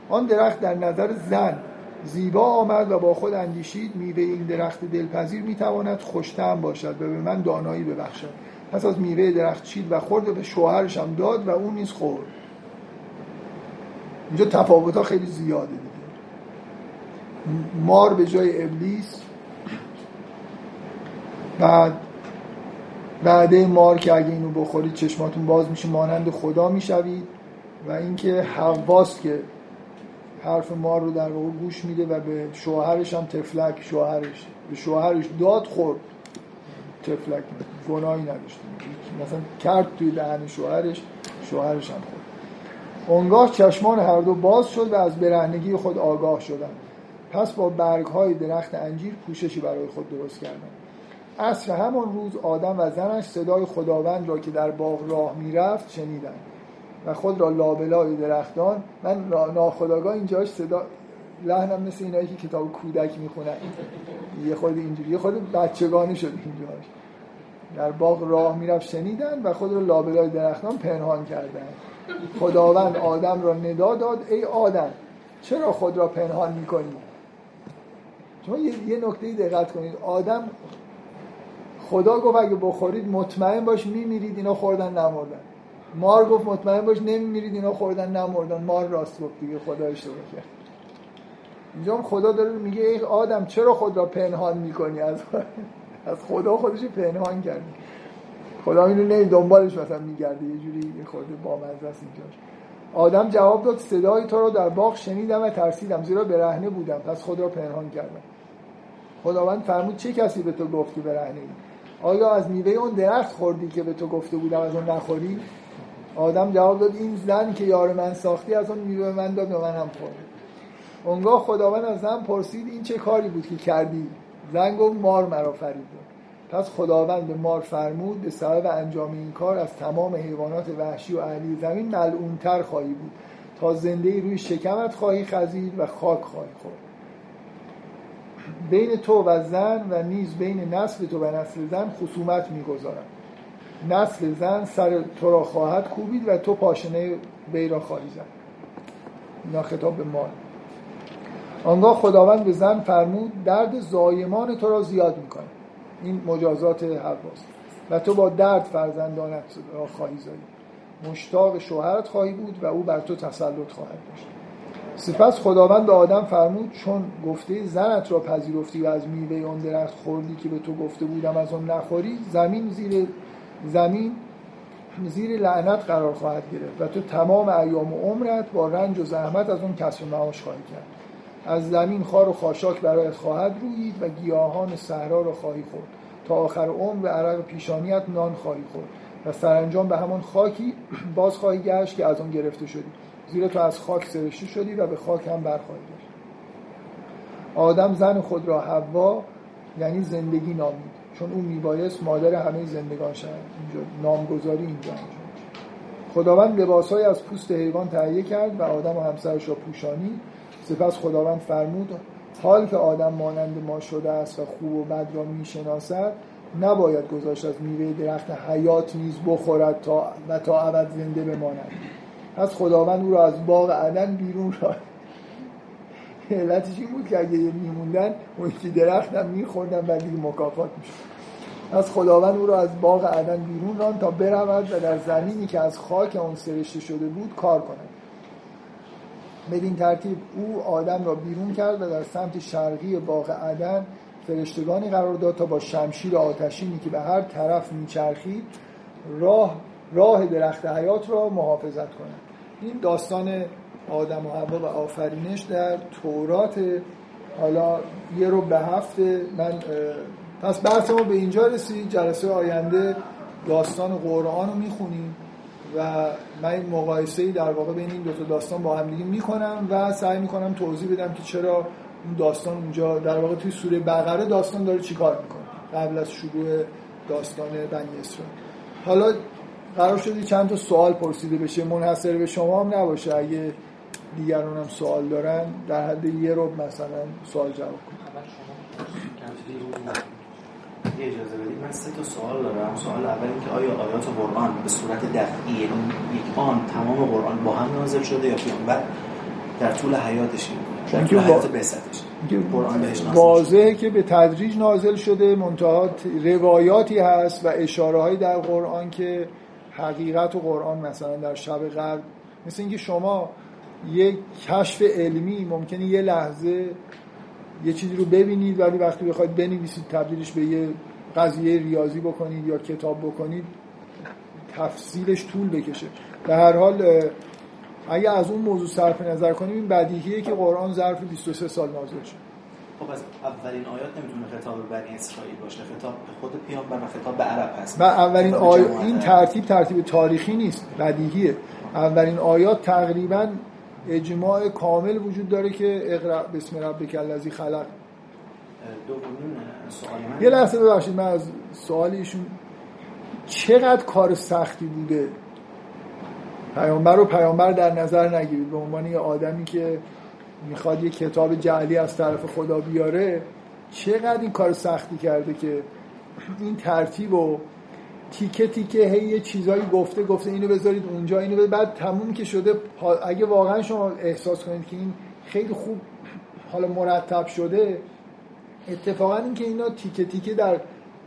آن درخت در نظر زن زیبا آمد و با خود اندیشید میوه این درخت دلپذیر می تواند خوشتم باشد و به من دانایی ببخشد. پس از میوه درخت چید و خورد و به شوهرش هم داد و اون نیز خورد. اینجا تفاوت ها خیلی زیاده دیگه. مار به جای ابلیس. بعد بعده مار که اگه اینو بخورید چشماتون باز میشه مانند خدا می‌شوید. و اینکه حواست که حرف مار رو در واقع گوش میده و به شوهرش هم تفلک شوهرش به شوهرش داد خورد. تفلک گناهی نداشت مثلا کرد توی دهن شوهرش شوهرش هم خورد. اونگاه چشمان هر دو باز شد و از برهنگی خود آگاه شدن. پس با برگ های درخت انجیر پوششی برای خود درست کردن. عصر همان روز آدم و زنش صدای خداوند را که در باغ راه می‌رفت شنیدند و خود را لابلای درختان من ناخداگاه اینجاش صدا لحنم مثل اینایی که کتاب کودک می‌خونن. یه خود اینجوری یه خود بچگانه شد اینجاش. در باغ راه می‌رفت شنیدن و خود رو لابلای درختان پنهان کردن خداوند آدم را ندا داد ای آدم چرا خود را پنهان می‌کنی؟ شما یه نکته دقت کنید. آدم خدا گفت اگه بخورید مطمئن باش میمیرید اینا خوردن نمردن. مار گفت مطمئن باش نمیمیرید اینا خوردن نمردن. مار راست گفت دیگه خدا اشتباه کرد اینجا خدا داره میگه ای آدم چرا خود را پنهان می‌کنی؟ از از خدا خودش پنهان کردی خدا اینو نمی دنبالش مثلا میگرده یه جوری یه خورده بامزه است اینجاش آدم جواب داد صدای تو رو در باغ شنیدم و ترسیدم زیرا برهنه بودم. پس خود را پنهان کردم. خداوند فرمود چه کسی به تو گفت که برهنه ای؟ آیا از میوه اون درخت خوردی که به تو گفته بودم از اون نخوری؟ آدم جواب داد این زن که یار من ساختی از اون میوه من داد و من هم خورد. اونگاه خداوند از زن پرسید این چه کاری بود که کردی؟ زن گفت مار مرا فرید پس خداوند به مار فرمود به سبب انجام این کار از تمام حیوانات وحشی و اهلی زمین ملعونتر خواهی بود. تا زنده روی شکمت خواهی خزید و خاک خواهی خورد. بین تو و زن و نیز بین نسل تو و نسل زن خصومت می‌گذارم. نسل زن سر تو را خواهد کوبید و تو پاشنه وی را خواهی زد. اینا خطاب به مال. آنگاه خداوند به زن فرمود درد زایمان تو را زیاد می‌کنه. این مجازات حواست. و تو با درد فرزندانت را خواهی زایی مشتاق شوهرت خواهی بود و او بر تو تسلط خواهد داشت. سپس خداوند به آدم فرمود چون گفته زنت را پذیرفتی و از میوه آن درخت خوردی که به تو گفته بودم از آن نخوری زمین زیر زمین زیر لعنت قرار خواهد گرفت و تو تمام ایام و عمرت با رنج و زحمت از اون کسب معاش خواهی کرد. از زمین خار و خاشاک برایت خواهد رویید و گیاهان صحرا را خواهی خورد. تا آخر عمر به عرق پیشانیت نان خواهی خورد و سرانجام به همون خاکی باز خواهی گشت که از آن گرفته شدی. زیرا تو از خاک سرشته شدی و به خاک هم برخواهی گشت آدم زن خود را حوا یعنی زندگی نامید. چون اون میبایست مادر همه زندگان شد اینجا نامگذاری اینجا خداوند لباسهای از پوست حیوان تهیه کرد و آدم و همسرش را پوشانی. سپس خداوند فرمود حال که آدم مانند ما شده است و خوب و بد را می‌شناسد نباید گذاشت از میوه درخت حیات نیز بخورد تا و تا ابد زنده بماند. پس خداوند او را از باغ عدن بیرون را علتش این بود که اگه میموندن اون که درخت هم میخوردن و دیگه مکافات می‌شد از خداوند او را از باغ عدن بیرون ران تا برود و در زمینی که از خاک آن سرشته شده بود کار کند. بدین ترتیب او آدم را بیرون کرد و در سمت شرقی باغ عدن فرشتگانی قرار داد تا با شمشیر آتشینی که به هر طرف میچرخید راه راه درخت حیات را محافظت کنند. این داستان آدم و حوا و آفرینش در تورات حالا یه رو به هفته من پس بحث ما به اینجا رسید. جلسه آینده داستان قرآن رو می‌خونیم و من این مقایسه ای در واقع بین این دو تا داستان با هم دیگه می‌کنم و سعی می‌کنم توضیح بدم که چرا اون داستان اونجا در واقع توی سوره بقره داستان داره چیکار می‌کنه قبل از شروع داستان بنی اسرائیل. حالا قرار شده چند تا سوال پرسیده بشه. منحصر به شما هم نباشه. اگه دیگران هم سوال دارن در حد یه رو مثلا سوال جواب کنید اجازه بدید. من سه تا سوال دارم. سوال اول اینکه آیا آیات قرآن به صورت دفعی یعنی یک آن تمام قرآن با هم نازل شده یا پیامبر در طول حیاتش در طول حیات بهش واضحه که به تدریج نازل شده منتها روایاتی هست و اشاره هایی در قرآن که حقیقت و قرآن مثلا در شب غرب مثل اینکه شما یک کشف علمی ممکنه یه لحظه یه چیزی رو ببینید ولی وقتی بخواید بنویسید تبدیلش به یه قضیه ریاضی بکنید یا کتاب بکنید تفصیلش طول بکشه. به هر حال اگه از اون موضوع صرف نظر کنیم این بدیهیه که قرآن ظرف 23 سال نازل شد. خب از اولین آیات نمی‌تونه خطاب بنی اسرائیل باشه. خطاب به خود پیامبر و خطاب به عرب هست. و اولین آیات این ترتیب ترتیب تاریخی نیست بدیهیه. اولین آیات تقریبا اجماع کامل وجود داره که اقرا بسم ربک الذی خلق. یه لحظه ببخشید من از سوالیشون چقدر کار سختی بوده؟ پیامبر رو پیامبر در نظر نگیرید به عنوان یه آدمی که می‌خواد یه کتاب جعلی از طرف خدا بیاره چقدر این کار سختی کرده که این ترتیب و تیکه تیکه هی یه چیزایی گفته گفته اینو بذارید اونجا اینو بذارید. بعد تموم که شده اگه واقعا شما احساس کنید که این خیلی خوب حالا مرتب شده اتفاقا اینکه اینا تیکه تیکه در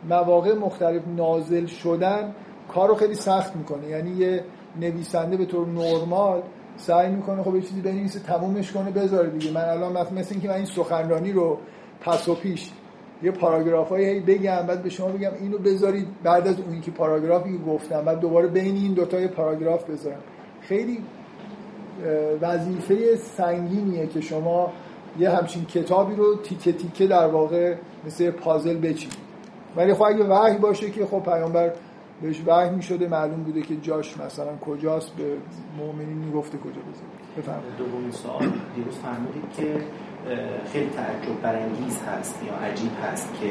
مواقع مختلف نازل شدن کار رو خیلی سخت می‌کنه. یعنی یه نویسنده به طور نرمال سعی می‌کنه خب یه چیزی بنویسه تمومش کنه بذاره دیگه. من الان مثل اینکه من این سخنرانی رو پس و پیش یه پاراگرافایی هی بگم بعد به شما بگم اینو بذارید. بعد از اون که پاراگرافی گفتم بعد دوباره بین این دوتا یه پاراگراف بذارم. خیلی وظیفه سنگینیه که شما یه همچین کتابی رو تیکه تیکه در واقع مثل پازل بچینید. ولی خب اگه وحی باشه که خب پیامبر بهش وحی می‌شده معلوم بوده که جاش مثلا کجاست به مؤمنین می‌گفته کجا بذاره بفرمایید. دومین سوال دیروز فرمودید که خیلی تعجب برانگیز هست یا عجیب هست که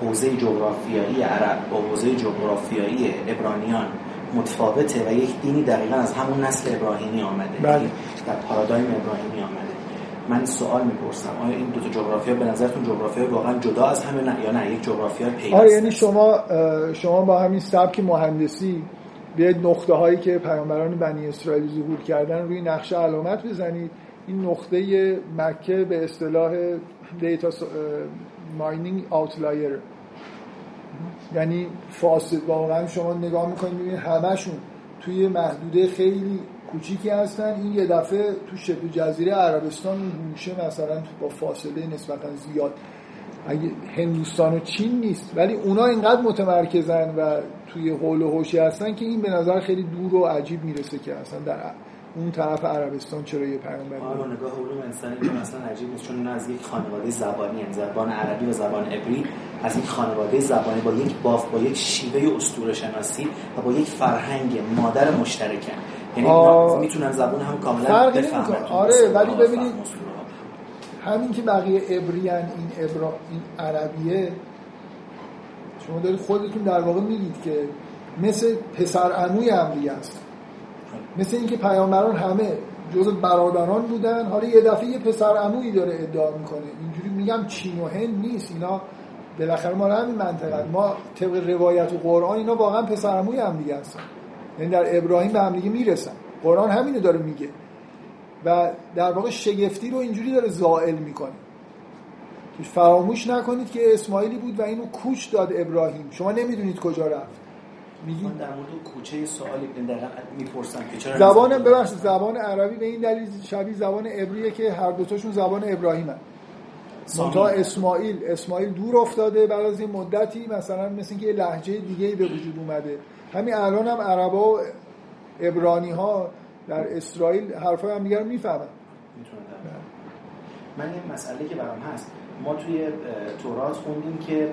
حوزه جغرافیایی عرب با حوزه جغرافیایی ابرانیان متفاوته و یک دینی دقیقا از همون نسل ابراهیمی آمده. بله. در پارادایم ابراهیمی آمده. من سوال می‌پرسم. آیا این دو تا جغرافیا به نظرتون جغرافیا واقعا جدا از همه نه؟ یا نه یک جغرافیا پیوسته آره یعنی شما شما با همین سبک مهندسی بیاید نقطه هایی که پیامبران بنی اسرائیل ظهور کردن روی نقشه علامت بزنید. این نقطه مکه به اصطلاح دیتا ماینینگ آوتلایر یعنی فاصل. واقعا شما نگاه می‌کنید همشون توی محدوده خیلی کوچیکی هستن. این یه دفعه تو شبه جزیره عربستان میشه مثلا با فاصله نسبتا زیاد. اگه هندوستان و چین نیست. ولی اونا اینقدر متمرکزن و توی حول و حوشی هستن که این به نظر خیلی دور و عجیب می‌رسه که اصلا در اون طرف عربستان چرا یه پیامبر آره نگاه علوم انسانی که مثلا عجیب نیست چون از یک خانواده زبانی یعنی زبان عربی و زبان عبری از یک خانواده زبانی با یک باف با یک شیوه اسطوره شناسی و با یک فرهنگ مادر مشترکن. یعنی می‌تونن زبان هم کاملا بفهمن. آره ولی ببینید همین که بقیه عبریان این ابرا این عربیه شما دارید خودتون در واقع میگید که مثل پسر عموی امریه است. مثل اینکه پیامبران همه جز برادران بودن حالا یه دفعه یه پسر عمویی داره ادعا می‌کنه. اینجوری میگم چین و هند نیست. اینا بالاخره ما همین منطقه. ما طبق روایت و قرآن اینا واقعا پسر عموی هم دیگه هستن. یعنی در ابراهیم به هم دیگه می‌رسن. قرآن همینو داره میگه. و در واقع شگفتی رو اینجوری داره زائل می‌کنه. فراموش نکنید که اسماعیلی بود و اینو کوچ داد ابراهیم. شما نمی‌دونید کجا رفت. میگی؟ در مورد کوچه سوالی می‌پرسم که چرا زبان ببخشید زبان عربی به این دلیل شبیه زبان عبریه که هر دوتاشون زبان ابراهیم منتها اسماعیل. اسماعیل دور افتاده بعد از این مدتی مثلا مثل اینکه یه لحجه دیگه به وجود اومده. همین الان هم عربا و ابرانی ها در اسرائیل حرفای هم دیگر می‌فهمن. من یه مسئله که برام هست. ما توی تورات خوندیم که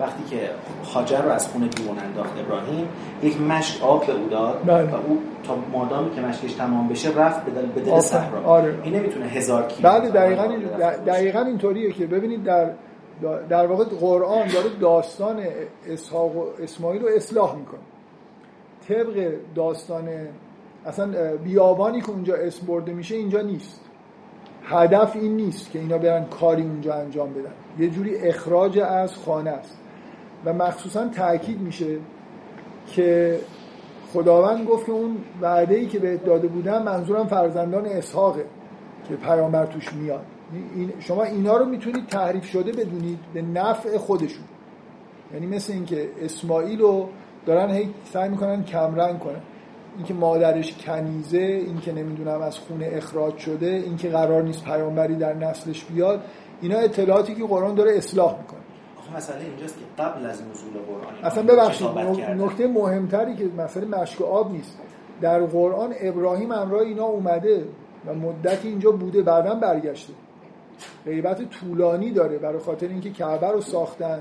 وقتی که خاجر رو از خونه بیرون انداخت ابراهیم یک مشک آب به او داد بله. و او تا مادامی که مشکش تمام بشه رفت به دل, به دل صحرا. آره. این نمی‌تونه هزار کیلو بله دقیقاً دقیقاً اینطوریه که ببینید در در واقع قرآن داره داستان اسحاق و اسماعیل رو اصلاح می‌کنه. طبق داستان اصلا بیابانی که اونجا اسم برده میشه اینجا نیست. هدف این نیست که اینا برن کاری اونجا انجام بدن. یه جوری اخراج از خانه است. و مخصوصا تاکید میشه که خداوند گفت که اون وعده ای که بهت داده بودن منظورم فرزندان اسحاقه که پیامبر توش میاد. شما اینا رو می‌تونید تعریف شده بدونید به نفع خودشون. یعنی مثل اینکه اسماعیل رو دارن هی سعی می‌کنن کمرنگ کنن. اینکه مادرش کنیزه اینکه نمی‌دونم از خونه اخراج شده اینکه قرار نیست پیامبری در نسلش بیاد اینا اطلاعاتی که قرآن داره اصلاح می‌کنه. آخه مسئله اینجاست که قبل از نزول قرآن اصلا ببخشید نکته مهمتری که مسئله مشک آب نیست. در قرآن ابراهیم همراه اینا اومده و مدتی اینجا بوده بعدا برگشته. غیبت طولانی داره برای خاطر اینکه کعبه رو ساختن.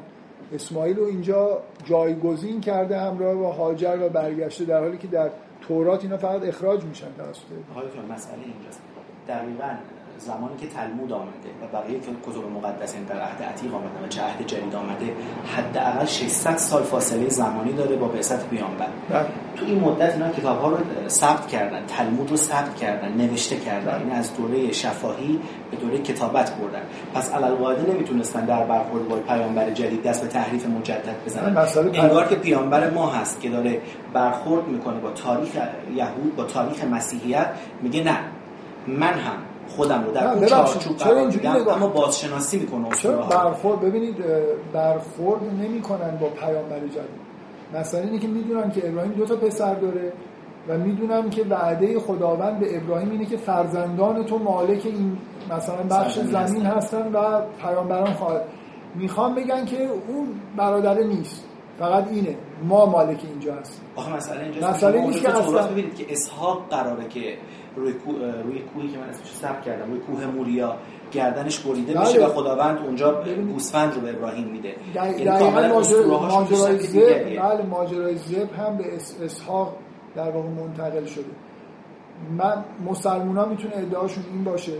اسماعیل رو اینجا جایگزین کرده همراه با هاجر و برگشته در حالی که در تورات اینا فقط اخراج میشن توسط مسئله اینجاست. دقیقا زمانی که تلمود آمده و بقیه کتب مقدس در عهد عتیق آمده و چه عهد جدید آمده حداقل 600 سال فاصله زمانی داره با بعثت پیامبر. بله. تو این مدت اینا کتاب ها رو ثبت کردن تلمود رو ثبت کردن نوشته کردن. این از دوره شفاهی به دوره کتابت بردن. پس علل قاعده نمی‌تونستن در برخورد با پیامبر جدید دست به تحریف مجدد بزنن. انگار که پیامبر ما هست که داره برخورد می‌کنه با تاریخ یهود با تاریخ مسیحیت میگه نه. من هم خودم رو در اون چارچوب قرار میدم اما بازشناسی می‌کنه چرا برخورد ببینید برخورد نمی‌کنن با پیامبر جدید. مثلا اینه که می‌دونن که ابراهیم دو تا پسر داره و می‌دونن که وعده خداوند به ابراهیم اینه که فرزندان تو مالک این مثلا بخش زمین هستن. و پیامبران خواهد. می‌خوام بگن که اون برادره نیست. فقط اینه. ما مالک اینجا هستیم. آخه مسئله اینجاست مسئله نیست که اصلا ببینید که اسحاق قراره که روی کو... روی کوهی که من اسمش ثبت کردم روی کوه موریا گردنش بریده بله. میشه و خداوند اونجا گوسفند رو به ابراهیم میده. یعنی دقیقاً ماجرای زب بله ماجرای زب هم به اسحاق در واقع منتقل شده. من مسلمان ها می‌تونه ادعاشون این باشه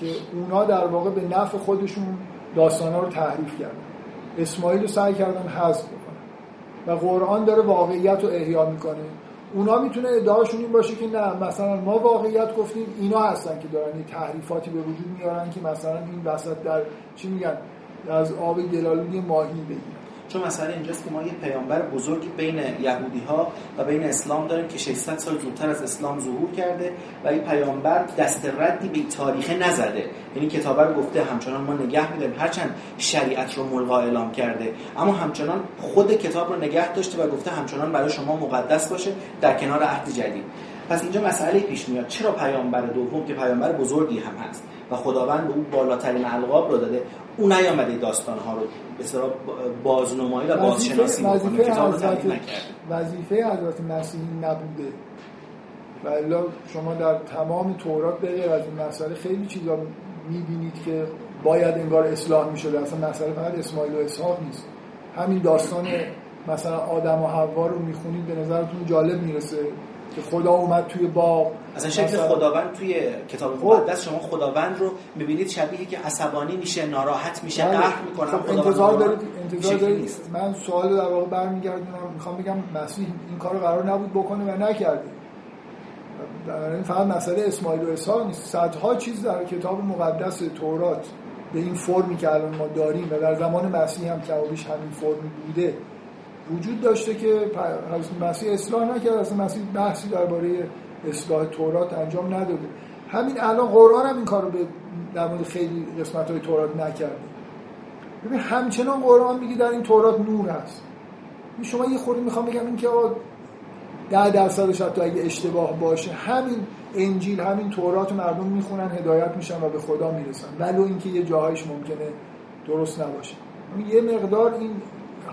که اونا در واقع به نفع خودشون داستان ها رو تحریف کردن. اسماعیل رو سعی کردن حذف بکنن و قرآن داره واقعیت رو احیا می‌کنه. اونا می‌تونه ادعاشون این باشه که نه مثلا ما واقعیت گفتیم اینا هستن که دارن تحریفاتی به وجود میارن که مثلا این وسط در چی میگن؟ از آب گلالودی ماهی بگیرن. چون مثلا اینجاست که ما یه پیامبر بزرگی بین یهودی ها و بین اسلام داریم که 600 سال زودتر از اسلام ظهور کرده و این پیامبر دست ردی به تاریخ نزده. یعنی کتابه رو گفته همچنان ما نگه میداریم. هرچند شریعت رو ملغا اعلام کرده. اما همچنان خود کتاب رو نگه داشته و گفته همچنان برای شما مقدس باشه در کنار عهد جدید. پس اینجا مسئله پیش میاد. چرا پیامبر دوم؟ که پیامبر بزرگی هم هست و خداوند به او بالاترین القاب رو داده. اون نیامده داستان ها رو به صورت بازنمایی و بازشناسی بکنه کتاب رو وظیفه حضرت مسیحی نبوده. و الا شما در تمام تورات بغیر از این مسئله خیلی چیزا می‌بینید که باید انگار اصلاح می‌شده. اصلا مسئله فقط اسماعیل و اسحاق نیست. همین داستان مثلا آدم و حوا رو می‌خونید به نظرتون جالب می‌رسه. که خدا اومد توی باغ اصلا شکل خداوند توی کتاب خب. مقدس شما خداوند رو می‌بینید شبیه که عصبانی میشه ناراحت میشه بله. قهر می‌کنه. خب انتظار دارید انتظار دارید. من سوال در واقع برمیگردونم. می‌خوام بگم مسیح این کارو قرار نبود بکنه و نکرده. این فقط مسئله اسماعیل و اسحاق نیست. صدها چیز در کتاب مقدس تورات به این فرمی که الان ما داریم و در زمان مسیح هم کمابیش همین فرمی بوده. وجود داشته که حضرت مسیح اصلاح نکرد. اصلا مسیح بحثی درباره اصلاح تورات انجام نداده. همین الان قرآن هم این کار رو به در مورد خیلی قسمت های تورات نکرده. ببین همچنان قرآن میگه در این تورات نور هست. شما یه خوری می‌خوام بگم این که ده درصدش حتی اگه اشتباه باشه همین انجیل همین تورات مردم می‌خونن هدایت میشن و به خدا می‌رسن. ولو اینکه یه جاهایش ممکنه درست نباشه. یه مقدار این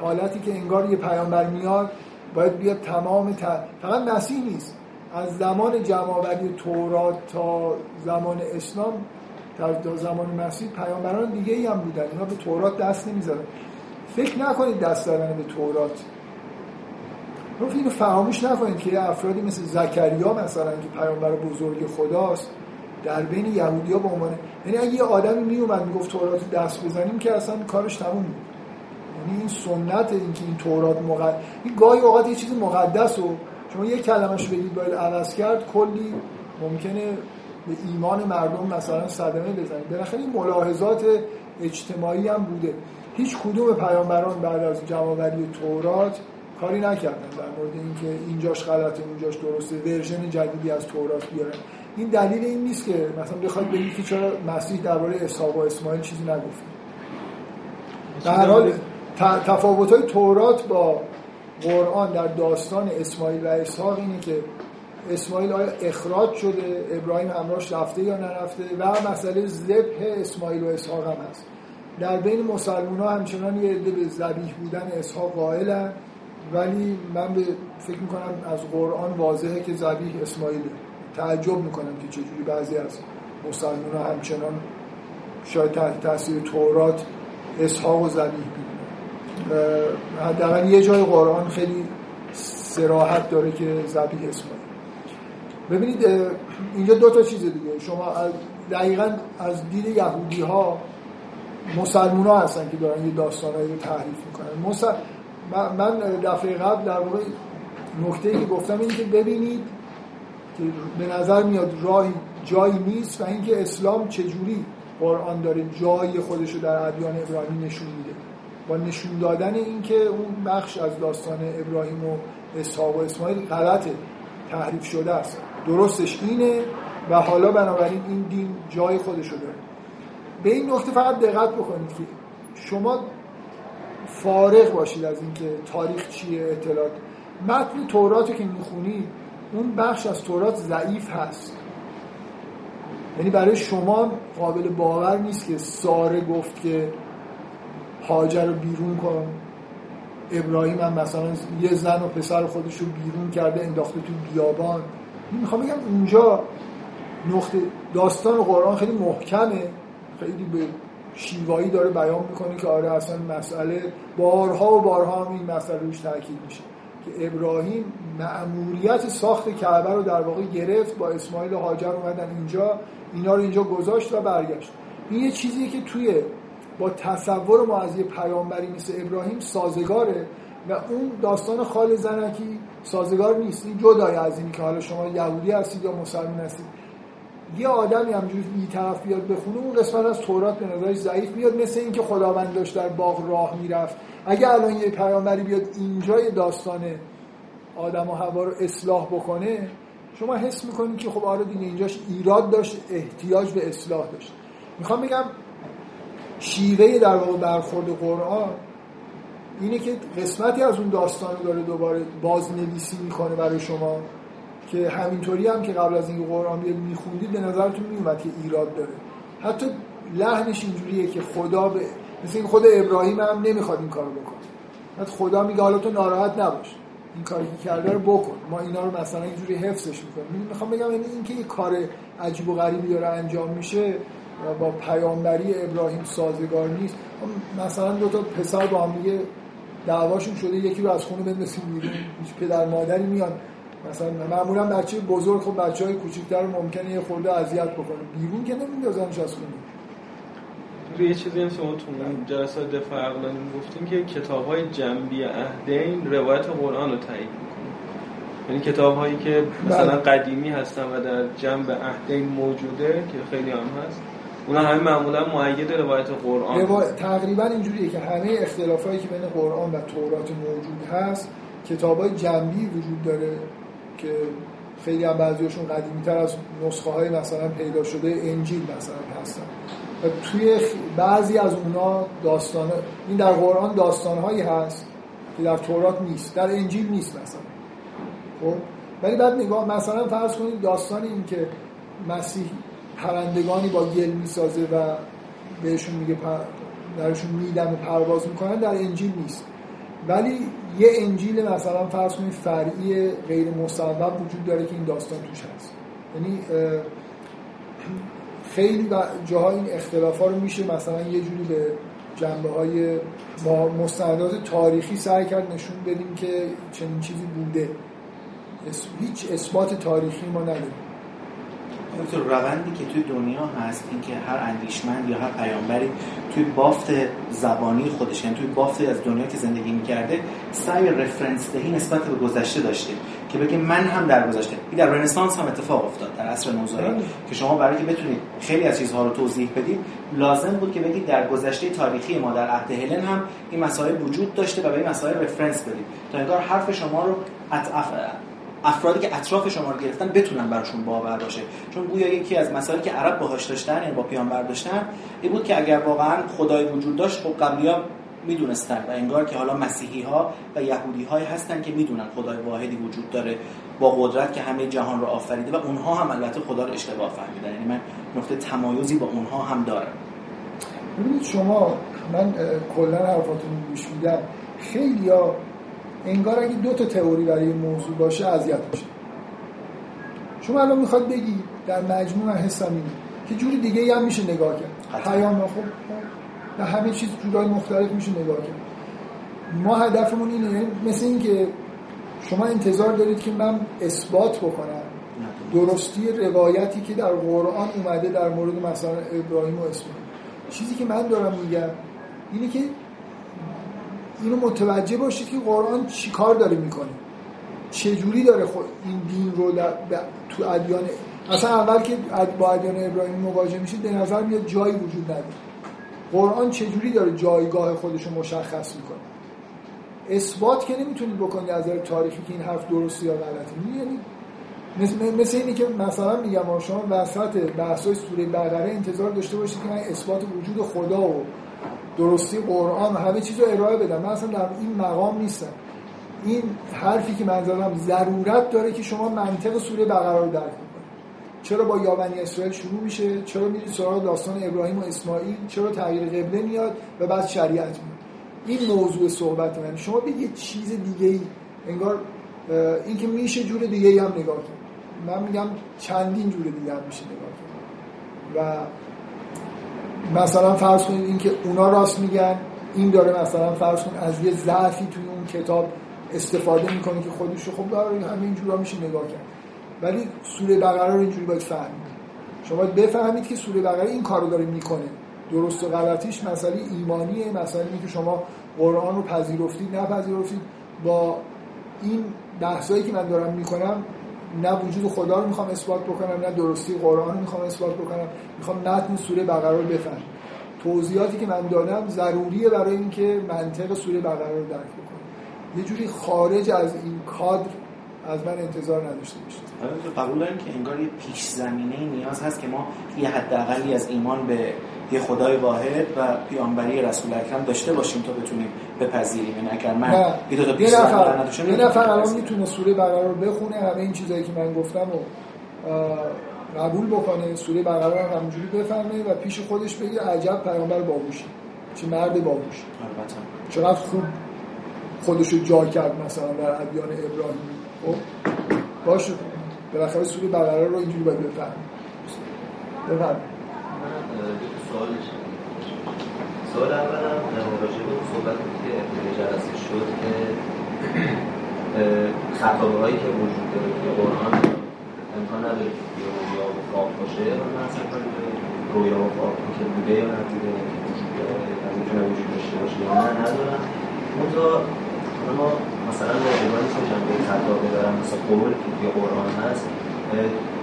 حالتی که انگار یه پیامبر میاد باید بیاد تمام ت... فقط مسیح نیست. از زمان جمعآوری تورات تا زمان اسلام تا زمان مسیح پیامبران دیگه ای هم بودن. اینا به تورات دست نمی‌زدن. فکر نکنید دست دارن به تورات. رو اینو فراموش نکنید که افرادی مثل زکریا مثلا که پیامبر بزرگ خداست در بین یهودیا به عنوان یعنی اگه یه آدمی میومد می‌گفت تورات دست بزنیم که اصلا کارش تموم بود. یعنی این سنت این که این تورات مقدس این گاهی اوقات یه چیز مقدس و شما یک کلمش بگید باید عوض کرد کلی ممکنه به ایمان مردم مثلا صدمه بزنید. بالاخره این ملاحظات اجتماعی هم بوده. هیچ کدوم پیامبران بعد از جمعآوری تورات کاری نکردن در مورد اینکه اینجاش غلطه اونجاش درسته ورژن جدیدی از تورات بیارن. این دلیل این نیست که مثلا بخواید بگید که چرا مسیح درباره اسحاق و اسماعیل چیزی نگفته در حال تفاوت های تورات با قرآن در داستان اسماعیل و اسحاق اینه که اسماعیل آیا اخراج شده ابراهیم همراهش رفته یا نرفته و مسئله ذبح اسماعیل و اسحاق هم هست. در بین مسلمان ها همچنان یه عده به ذبیح بودن اسحاق قائلن ولی من به فکر می‌کنم از قرآن واضحه که ذبیح اسماعیل تعجب می‌کنم که چجوری بعضی از مسلمان ها همچنان شاید تحت تاثیر تورات اسحاق و ذبیح حداقل یه جای قرآن خیلی سراحت داره که ذبیح اسماعیل ببینید اینجا دو تا چیز دیگه. شما دقیقا از دید یهودی ها مسلمون ها هستن که دارن یه داستانهایی رو تحریف می‌کنن. من دفعه قبل در واقع نکته که گفتم این که ببینید که به نظر میاد راهی جایی نیست و اینکه اسلام چجوری قرآن داره جای خودش رو در ادیان ابراهیمی نشون میده. با نشون دادن اینکه اون بخش از داستان ابراهیم و اسحاق و اسماعیل غلطه تحریف شده است. درستش اینه و حالا بنابراین این دین جای خودش رو داره. به این نکته فقط دقت بکنید که شما فارغ باشید از اینکه تاریخ چیه اطلاعات. متن تورات که می‌خونید اون بخش از تورات ضعیف هست. یعنی برای شما قابل باور نیست که ساره گفت که هاجر رو بیرون کن. ابراهیم هم مثلا یه زن و پسر خودش رو بیرون کرده انداخته تو بیابان. می‌خوام بگم اونجا نقطه داستان قرآن خیلی محکمه. خیلی به شیوایی داره بیان می‌کنه که آره اصلا مسئله بارها و بارها هم این مسئله روش تاکید میشه. که ابراهیم معمولیت ساخت کعبه رو در واقع گرفت با اسماعیل و هاجر اومدن اینجا. اینا رو اینجا گذاشت و برگشت. این یه چیزیه که توی با تصور ما از یه پیامبری مثل ابراهیم سازگاره و اون داستان خال زنکی سازگار نیست. این جدای از اینی که حالا شما یهودی هستید یا مسلمان هستید. یه آدمی همجوری بی طرف بیاد بخونه اون قسمت از تورات به نظرش ضعیف میاد مثل اینکه خداوند داشت در باغ راه می‌رفت. اگه الان یه پیامبری بیاد اینجا یه داستان آدم و هوا رو اصلاح بکنه شما حس می‌کنید که خب آره دیگه اینجاش ایراد داشت احتیاج به اصلاح داشت. می‌خوام بگم شیوه در واقع برخورد قرآن اینه که قسمتی از اون داستان داره دوباره بازنویسی می‌کنه برای شما که همینطوری هم که قبل از این قرآن میخوندید به نظرتون میومد که ایراد داره. حتی لحنش اینجوریه که خدا به مثل این خود ابراهیم هم نمی‌خواد این کارو بکنه. بعد خدا میگه حالا تو ناراحت نباش. این کاری که کرده رو بکن. ما اینا رو مثلا اینجوری حفظش می‌کنیم. می‌خوام بگم یعنی اینکه یه کار عجیب و غریبی داره انجام میشه و با پیامبری ابراهیم سازگار نیست. مثلا دو تا پسر با هم دیگه دعواشون شده یکی رو از خونه بندازیم بیرون. هیچ پدر مادری میان. مثلا معمولا بچه بزرگ خب بچه های کوچیک‌تر ممکنه یه خورده اذیت بکنه. بیرون که نمیندازنش از خونه. یه چیزی هم شما تو جلسات دفاع عقلانی گفتیم که کتاب های جنبی عهدین روایت قرآن رو تایید می‌کنه. یعنی کتاب هایی که مثلا بله. قدیمی هستن و در جنب عهدین موجوده که خیلی هم هست. اونا همه معمولا معید روایت قرآن. روا... تقریبا اینجوریه که همه اختلافایی که بین قرآن و تورات موجود هست کتاب های جنبی وجود داره که خیلی هم بعضیشون قدیمی تر از نسخه های مثلا پیدا شده انجیل مثلا هستن. و توی بعضی از اونا داستان این در قرآن داستان هایی هست که در تورات نیست در انجیل نیست مثلا. خب؟ ولی بعد نگاه مثلا فرض کنید داستان این که مسیح پرندگانی با گل می‌سازه و بهشون میگه پر... درشون میدن و پرواز می‌کنن در انجیل نیست. ولی یه انجیل مثلا فرض کنید فرعی غیر مصوب وجود داره که این داستان توش هست. یعنی خیلی جاها این اختلاف رو میشه مثلا یه جوری به جنبه های مستندات تاریخی سعی کرد نشون بدیم که چنین چیزی بوده. هیچ اثبات تاریخی ما نداریم. تو روندی که توی دنیا هست اینکه هر اندیشمند یا هر پیامبری توی بافت زبانی خودش یعنی توی بافت از دنیا که زندگی می‌کرده سعی رفرنس دهی نسبت به گذشته داشته که بگه من هم در گذشته این در رنسانس هم اتفاق افتاد در عصر نوزایی بله. که شما برای که بتونید خیلی از چیزها رو توضیح بدید لازم بود که بگید در گذشته تاریخی ما در عهد هلن هم این مسائل وجود داشته و به این مسائل رفرنس بدید تا انگار حرف شما رو افرادی که اطراف شما رو گرفتن بتونن براشون باور باشه. چون گویا یکی از مسائلی که عرب باهاش داشتن یعنی با پیامبر داشتن این بود که اگر واقعا خدای وجود داشت خب قبلی‌ها می‌دونستن و انگار که حالا مسیحی ها و یهودی های هستن که می‌دونن خدای واحدی وجود داره با قدرت که همه جهان رو آفریده و اونها هم البته خدا رو اشتباه فهمیدن. یعنی من نقطه تمایزی با اونها هم دارم. ببینید شما من کلا حرفاتون گوش میدم. خیلی انگار اگه دو تا تئوری برای موضوع باشه اذیت میشه. شما الان می‌خواد بگی در مجموع حسم اینه که جوری دیگه هم میشه نگاه کرد. پیام خب و همه چیز جورای مختلف میشه نگاه کرد. ما هدفمون اینه یعنی مثل اینکه شما انتظار دارید که من اثبات بکنم. درستی روایتی که در قرآن اومده در مورد مثلا ابراهیم و اسماعیل. چیزی که من دارم میگم اینه که اینو متوجه باشید که قرآن چیکار داره می‌کنه. چجوری داره خود این دین رو در تو ادیان اصلا اول که با ادیان ابراهیمی مواجه میشید به نظر میاد جایی وجود نداره. قرآن چجوری داره جایگاه خودش رو مشخص می‌کنه؟ اثبات که نمی‌تونید بکنید از نظر تاریخی که این حرف درسته یا غلطه. یعنی مثل, مثل اینی که مثلا میگم شما وسط بحثای سوره بقره انتظار داشته باشید که من اثبات وجود خدا و درستی قرآن همه چیز رو ارائه بدم. من اصلا در این مقام نیستم. این حرفی که من زدم ضرورت داره که شما منطق سوره بقره رو درک کنید چرا با یابنی اسرائیل شروع میشه؟ چرا میرید سراغ داستان ابراهیم و اسماعیل؟ چرا تغییر قبله میاد و بعد شریعت میاد؟ این موضوع صحبت من. شما به یه چیز دیگه ای انگار این که میشه جور دیگه ای هم نگاه کنید من میگم چندین جور دیگه هم میشه نگاه کنید و مثلا فرض کنید اینکه اونا راست میگن این داره مثلا فرض کنید از یه ضعفی توی اون کتاب استفاده می‌کنه که خودش خب داره همین جورا میشه نگاه کرد. ولی سوره بقره رو اینجوری باید فهمید. شما باید بفهمید که سوره بقره این کارو داره می‌کنه. درست و غلطیش مسئله ایمانیه مسئله اینه که شما قرآن رو پذیرفتید نپذیرفتید. با این بحثایی که من دارم می‌کنم نه وجود خدا رو می‌خوام اثبات بکنم نه درستی قرآن رو می‌خوام اثبات بکنم. می‌خوام متن سوره بقره رو بفهمم. توضیحاتی که من دادم ضروریه برای اینکه منطق سوره بقره رو درک بکنم. یه جوری خارج از این کادر از من انتظار نداشته باشید. قبول داریم که انگار یه پیش زمینه نیاز هست که ما یه حداقلی از ایمان به یه خدای واحد و پیامبری رسول اکرم داشته باشیم تا بتونیم بپذیریم. یعنی اگر من نه. یه دو تا نفر یه نفر الان می‌تونه سوره بقره رو بخونه همه این چیزایی که من گفتم و قبول بکنه سوره بقره رو همونجوری بفهمه و پیش خودش بگه عجب پیامبر باهوشی. چه مرد باهوش البته. چقدر خوب خودش رو جا کرد مثلا در ادیان ابراهیمی. خب باشه. بالاخره سوره بقره رو اینجوری باید بفهم بفهم سوال اولم راجع به صحبتی که ابتدای جلسه شد که خطابه هایی که وجود داره که قرآن امکان نداره که رویا و خواب باشه و من اصلا رویا و خواب که بوده یا نبوده که وجود داره و می‌تونه وجود داشته باشه یا نه ندارم. منتها ما مثلا واجبانی که جنبه خطابه دارن مثل قول که توی قرآن هست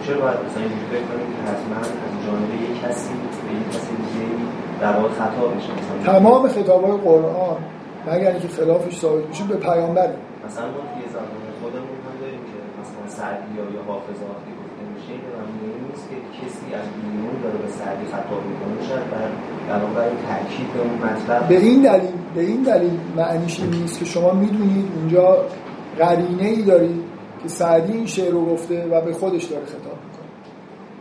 چرا باید مثلا اینجوری فکر کنیم که حتما از جانب یک کسی به یک کسی دیگه در واقع خطا بشه تمام خطابهای قرآن مگر اینکه خلافش ثابت میشه به پیامبره. مثلا ما توی زمان خودمون هم داریم که مثلا سعدی یا حافظ وقتی گفته میشه این نیست که کسی از بیرون داره به سعدی خطاب می‌کنه شاید به مطلب به این دلیل به این دلیل معنیش این نیست که شما می‌دونید اونجا قرینه ای دارید که سعدی این شعر رو گفته و به خودش داره خطاب می‌کنه.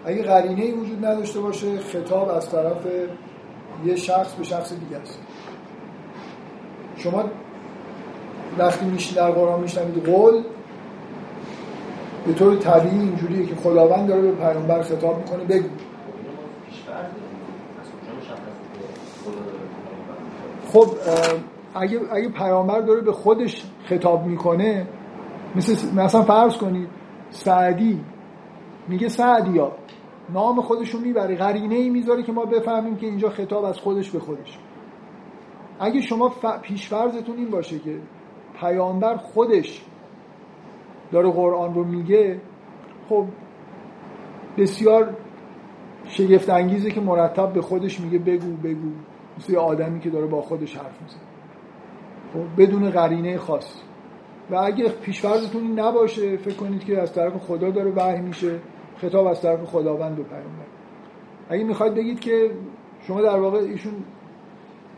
اگه قرینه ای وجود نداشته باشه خطاب از طرف یه شخص به شخص دیگه است. شما وقتی میشین در قرآن میشنوید قول به طور طبیعی اینجوریه که خداوند داره به پیامبر خطاب می‌کنه بگو. خب اگه, اگه پیامبر داره به خودش خطاب می‌کنه مثل مثلا فرض کنید سعدی میگه سعدیا نام خودشو می‌بره قرینه ای می‌ذاره که ما بفهمیم که اینجا خطاب از خودش به خودش. اگه شما ف... پیشفرزتون این باشه که پیامبر خودش داره قرآن رو میگه خب بسیار شگفت انگیزه که مرتب به خودش میگه بگو بگو. مثل یه آدمی که داره با خودش حرف می‌زنه. خب بدون قرینه خاص. و اگه پیشفرزتون این نباشه فکر کنید که از طرف خدا داره وحی میشه خطاب از طرف خداوند و پیامبر. اگه می‌خواید بگید که شما در واقع ایشون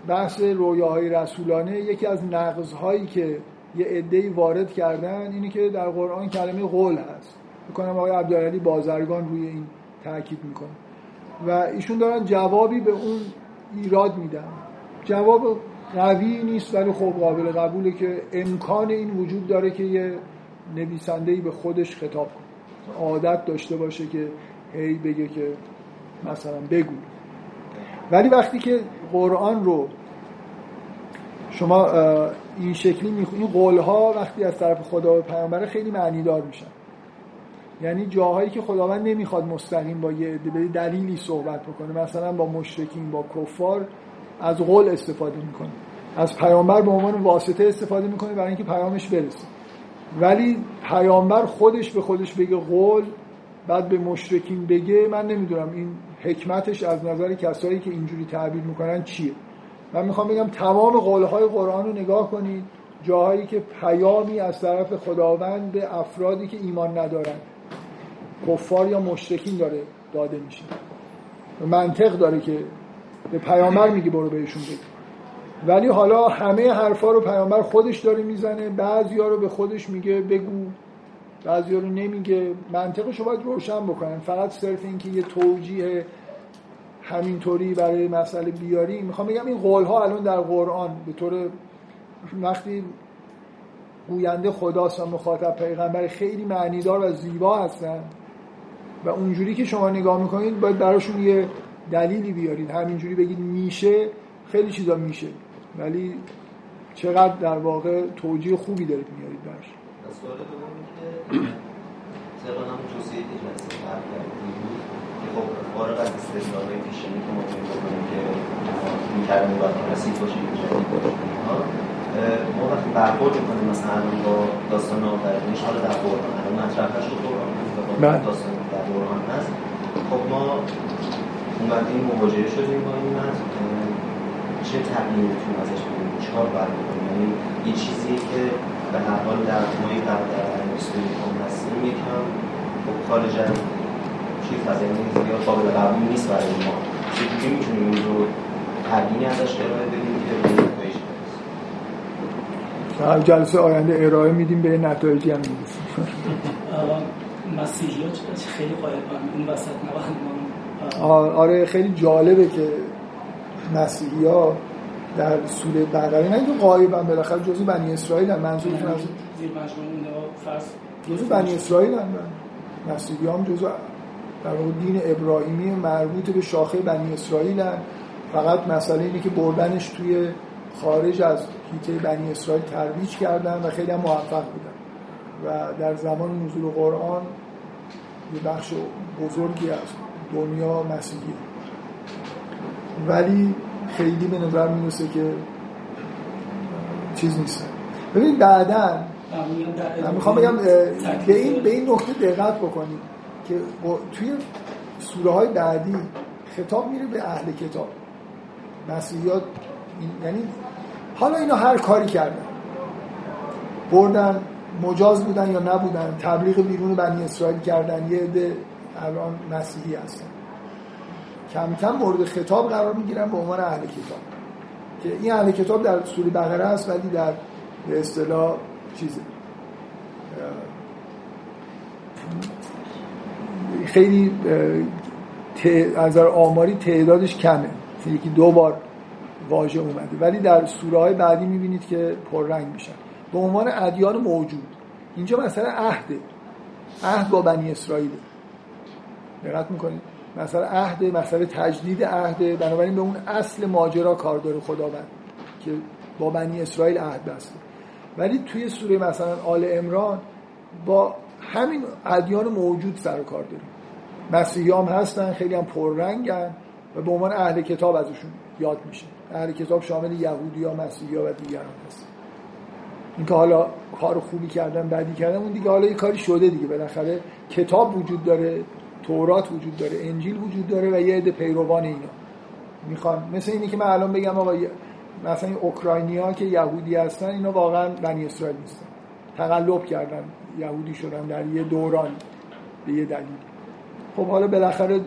بحث رویاهای رسولانه یکی از نقضهایی که یه عده‌ای وارد کردن اینه که در قرآن کلمه قول هست. می‌کنم آقای عبدالعلی بازرگان روی این تاکید می‌کنه. و ایشون دارن جوابی به اون ایراد میدن جواب قوی نیست ولی خب قابل قبوله که امکان این وجود داره که یه نویسنده‌ای به خودش خطاب کنه. عادت داشته باشه که هی بگه که مثلا بگو. ولی وقتی که قرآن رو شما این شکلی می‌خونید این قولها وقتی از طرف خدا و پیامبر خیلی معنی دار میشن. یعنی جاهایی که خداوند نمی‌خواد مستقیم با یه دلیلی صحبت بکنه. مثلا با مشرکین با کفار از قول استفاده می‌کنه. از پیامبر به عنوان واسطه استفاده می‌کنه برای اینکه پیامش برسه. ولی پیامبر خودش به خودش بگه قول بعد به مشرکین بگه من نمی‌دونم این حکمتش از نظر کسایی که اینجوری تعبیر می‌کنن چیه. من می‌خوام بگم تمام قولهای قرآن رو نگاه کنید. جاهایی که پیامی از طرف خداوند به افرادی که ایمان ندارن. کفار یا مشرکین داره داده میشه. منطق داره که به پیامبر میگه برو بهشون بگو. ولی حالا همه حرفا رو پیامبر خودش داره می‌زنه بعضیا رو به خودش میگه بگو بعضیا رو نمیگه. منطقش رو باید روشن بکنن. فقط صرف اینکه یه توجیه همینطوری برای مسئله بیاری. می‌خوام بگم این قول ها الان در قرآن به طور وقتی گوینده خداست و مخاطب پیغمبر خیلی معنیدار و زیبا هستن. و اونجوری که شما نگاه می‌کنید باید براشون یه دلیلی بیارید. همینجوری بگید میشه خیلی چیزا میشه. ولی چقدر در واقع توجیه خوبی دارید میارید براش. سوال که طبق همون توصیه که جلسه خب فارغ از استدلالهای پیشینی که ما بکنیم که می‌کردیم باید رسید باشه ما وقتی برخورد کنیم مثلا با داستان آفرینش حالا در قرآن الان مطرح شد قرآن داستان قرآن هست. خب ما اومدیم مواجهه شدیم با این متن چه تغییری می‌تونیم ازش بگیریم چیکار باید بکنیم؟ یعنی یه چیزی که به هر حال در مای قبل در هم هستیم. یکم خب خارج از چیز هست یعنی زیاد قابل قبول نیست برای ما. چجوری می‌تونیم این رو تغییری ازش ارائه بدیم که جلسه آینده ارائه میدیم به نتایجی هم می‌رسیم. مسیحی ها خیلی قایب اون وسط نباید آره خیلی جالبه که مسیحی ها در سوره بقره نه اینکه غایبن بالاخره جزء بنی اسرائیل هم منظورتون از زیر جزء بنی اسرائیل هم مسیحی هم جزء در واقع دین ابراهیمی مربوط به شاخه بنی اسرائیل هم. فقط مسئله اینه که بردنش توی خارج از هیته بنی اسرائیل ترویج کردن و خیلی هم موفق بودن و در زمان نزول قرآن یه بخش بزرگی از دنیا مسیحی. ولی خیلی به نظر می‌رسه که چیز نیست. ببین بعدا من می‌خوام بگم به این به این نکته دقت بکنید که توی سوره های بعدی خطاب میره به اهل کتاب. مسیحیات یعنی حالا اینا هر کاری کردن بردن مجاز بودن یا نبودن تبلیغ بیرون بنی اسرائیل کردن یه عده الان مسیحی هستن. کم کم مورد خطاب قرار می‌گیرن به عنوان اهل کتاب. که این اهل کتاب در سوره بقره است ولی در به اصطلاح چیزه. خیلی از آماری تعدادش کمه. یکی دو بار واژه اومده. ولی در سوره های بعدی می‌بینید که پررنگ میشن. به عنوان ادیان موجود. اینجا مثلا عهده. عهد با بنی اسرائیل. دقت می‌کنید؟ مثلا عهد مثلا تجدید عهد بنابراین به اون اصل ماجرا کار داره خداوند که با بنی اسرائیل عهد بسته. ولی توی سوره مثلا آل امران با همین ادیان موجود سر و کار داره مسیحی هم هستن خیلی هم پررنگن و به عنوان اهل کتاب ازشون یاد میشه. اهل کتاب شامل یهودی ها مسیحی ها و دیگران هست اینکه حالا کار خوبی کردن بعدی کردن اون دیگه حالا یه کاری شده دیگه. بالاخره کتاب وجود داره تورات وجود داره انجیل وجود داره و یه عده پیروان اینا. می‌خوان مثل اینی که من الان بگم آقا مثلا این اوکراینیا که یهودی هستن اینا واقعا بنی اسرائیل نیستن. تقلب کردن یهودی شدن در یه دوران به یه دلیل. خب حالا بالاخره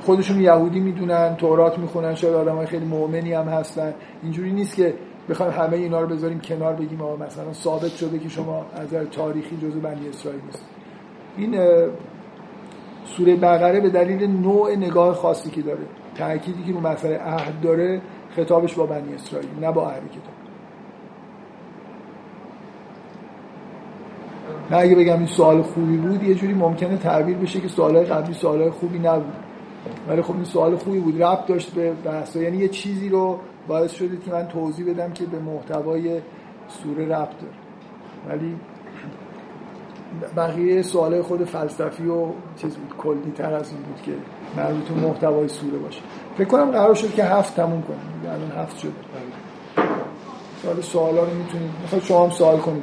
خودشون یهودی می‌دونن تورات می‌خونن شاید آدم خیلی مؤمنی هم هستن. اینجوری نیست که بخوایم همه اینا رو بذاریم کنار بگیم آقا مثلا ثابت شده که شما از نظر تاریخی جزو بنی اسرائیل نیست. این سوره بقره به دلیل نوع نگاه خاصی که داره تأکیدی که رو مسئله عهد داره خطابش با بنی اسرائیل نه با اهل کتاب. نه اگه بگم این سوال خوبی بود یه جوری ممکنه تعبیر بشه که سوالای قبلی سوالای خوبی نبود. ولی خب این سوال خوبی بود. ربط داشت به بحث یعنی یه چیزی رو باعث شده که من توضیح بدم که به محتوای سوره ربط داره. ولی بقیه سوالای خود فلسفی و چیز بود کلی تر از این بود که مربوط به محتوای سوره باشه. فکر کنم قرار شد که هفت تموم کنیم. الان هفت شد سوال سوالا رو می‌تونید می‌خواد شما هم سوال کنید.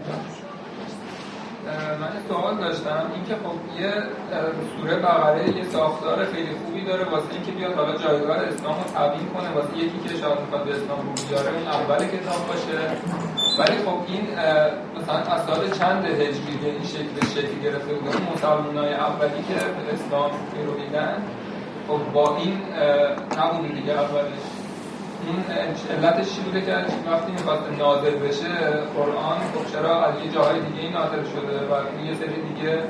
من سوال داشتم. اینکه خب یه سوره بقره یه ساختار خیلی خوبی داره واسه اینکه بیاد حالا جایگاه اسلام رو تبیین کنه واسه یکی که شاید می‌خواد به اسلام رو بیاره اون اول کتاب باشه. ولی خب این مثلا از سال چند هجری این شکل شکل گرفته بوده؟ اون مسلمانای اولی که به اسلام رو دیدن خب با این اه، نبوده دیگه اولش. این علتش چی بوده که وقتی می‌خواست نازل بشه قرآن خب چرا از یه جاهای دیگه این نازل شده و یه سری دیگه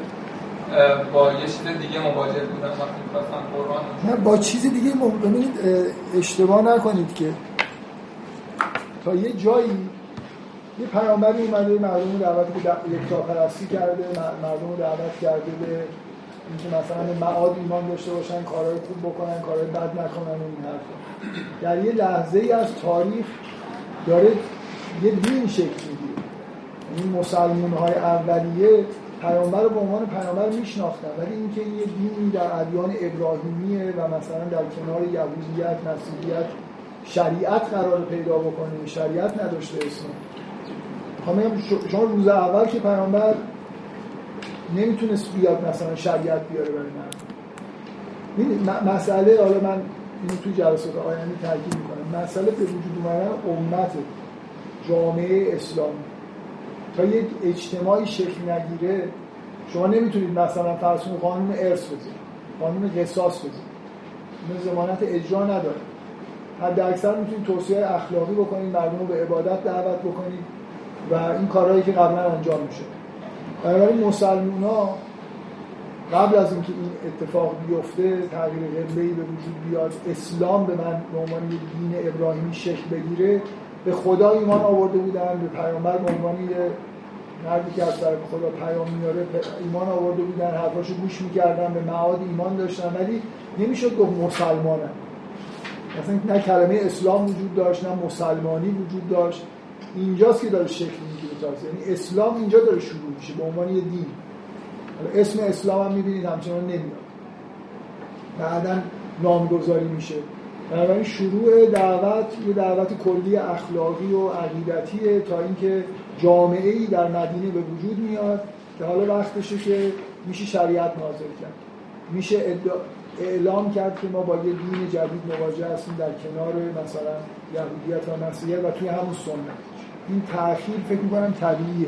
با یه چیز دیگه مواجه بودن وقتی می‌خواستن قرآن نه با چیز دیگه ببینید اه، اشتباه نکنید که تا یه جایی یه پیامبری اومده مردم دعوت به یکتاپرستی کرده مردم دعوت کرده به اینکه مثلا معاد ایمان داشته باشن کارهای خوب بکنن کارهای بد نکنن این حرفا. در یه لحظه ای از تاریخ داره یه دین شکل می‌گیره. این مسلمان های اولیه پیامبر رو به عنوان پیامبر میشناختن ولی اینکه این یه دینی در ادیان ابراهیمیه و مثلا در کنار یهودیت مسیحیت شریعت قرار پیدا بکنه شریعت نداشته اسلام شما روز اول که پیامبر نمی‌تونست بیاد مثلا شریعت بیاره برای مردم. ببینید، م- مسئله حالا من اینو تو جلسات آینده تاکید می‌کنم. مسئله به وجود اومدن امت جامعه اسلامی. تا یک اجتماعی شکل نگیره شما نمی‌تونید مثلا کنید قانون ارث بزنید قانون قصاص بزنید این ضمانت اجرا نداره. حد اکثر می‌تونید توصیه اخلاقی بکنید مردم رو به عبادت دعوت بکنید و این کارهایی که قبلا انجام میشه بنابراین مسلمان ها قبل از اینکه این اتفاق بیفته تغییر قبله به وجود بیاد اسلام به من به عنوان یک دین ابراهیمی شکل بگیره. به خدا ایمان آورده بودن به پیامبر به عنوان یه مردی که از طرف خدا پیام میاره ایمان آورده بودن حرفاشو گوش می‌کردن به معاد ایمان داشتن. ولی نمی‌شد گفت مسلمانن. مثلا نه کلمه اسلام وجود داشت نه مسلمانی وجود داشت. اینجاست که داره شکل می‌گیره. یعنی اسلام اینجا داره شروع میشه به عنوان یه دین. اسم اسلام هم می‌بینید همچنان نمیاد. بعدا نامگذاری میشه. بنابراین شروع دعوت یه دعوت کلی اخلاقی و عقیدتیه تا اینکه جامعه ای در مدینه به وجود میاد که حالا وقتشه که میشه شریعت نازل کرد. میشه اعلام کرد که ما با یه دین جدید مواجه هستیم در کنار مثلا یهودیت و مسیحیت و توی همون سنت. این تأخیر فکر می‌کنم طبیعیه.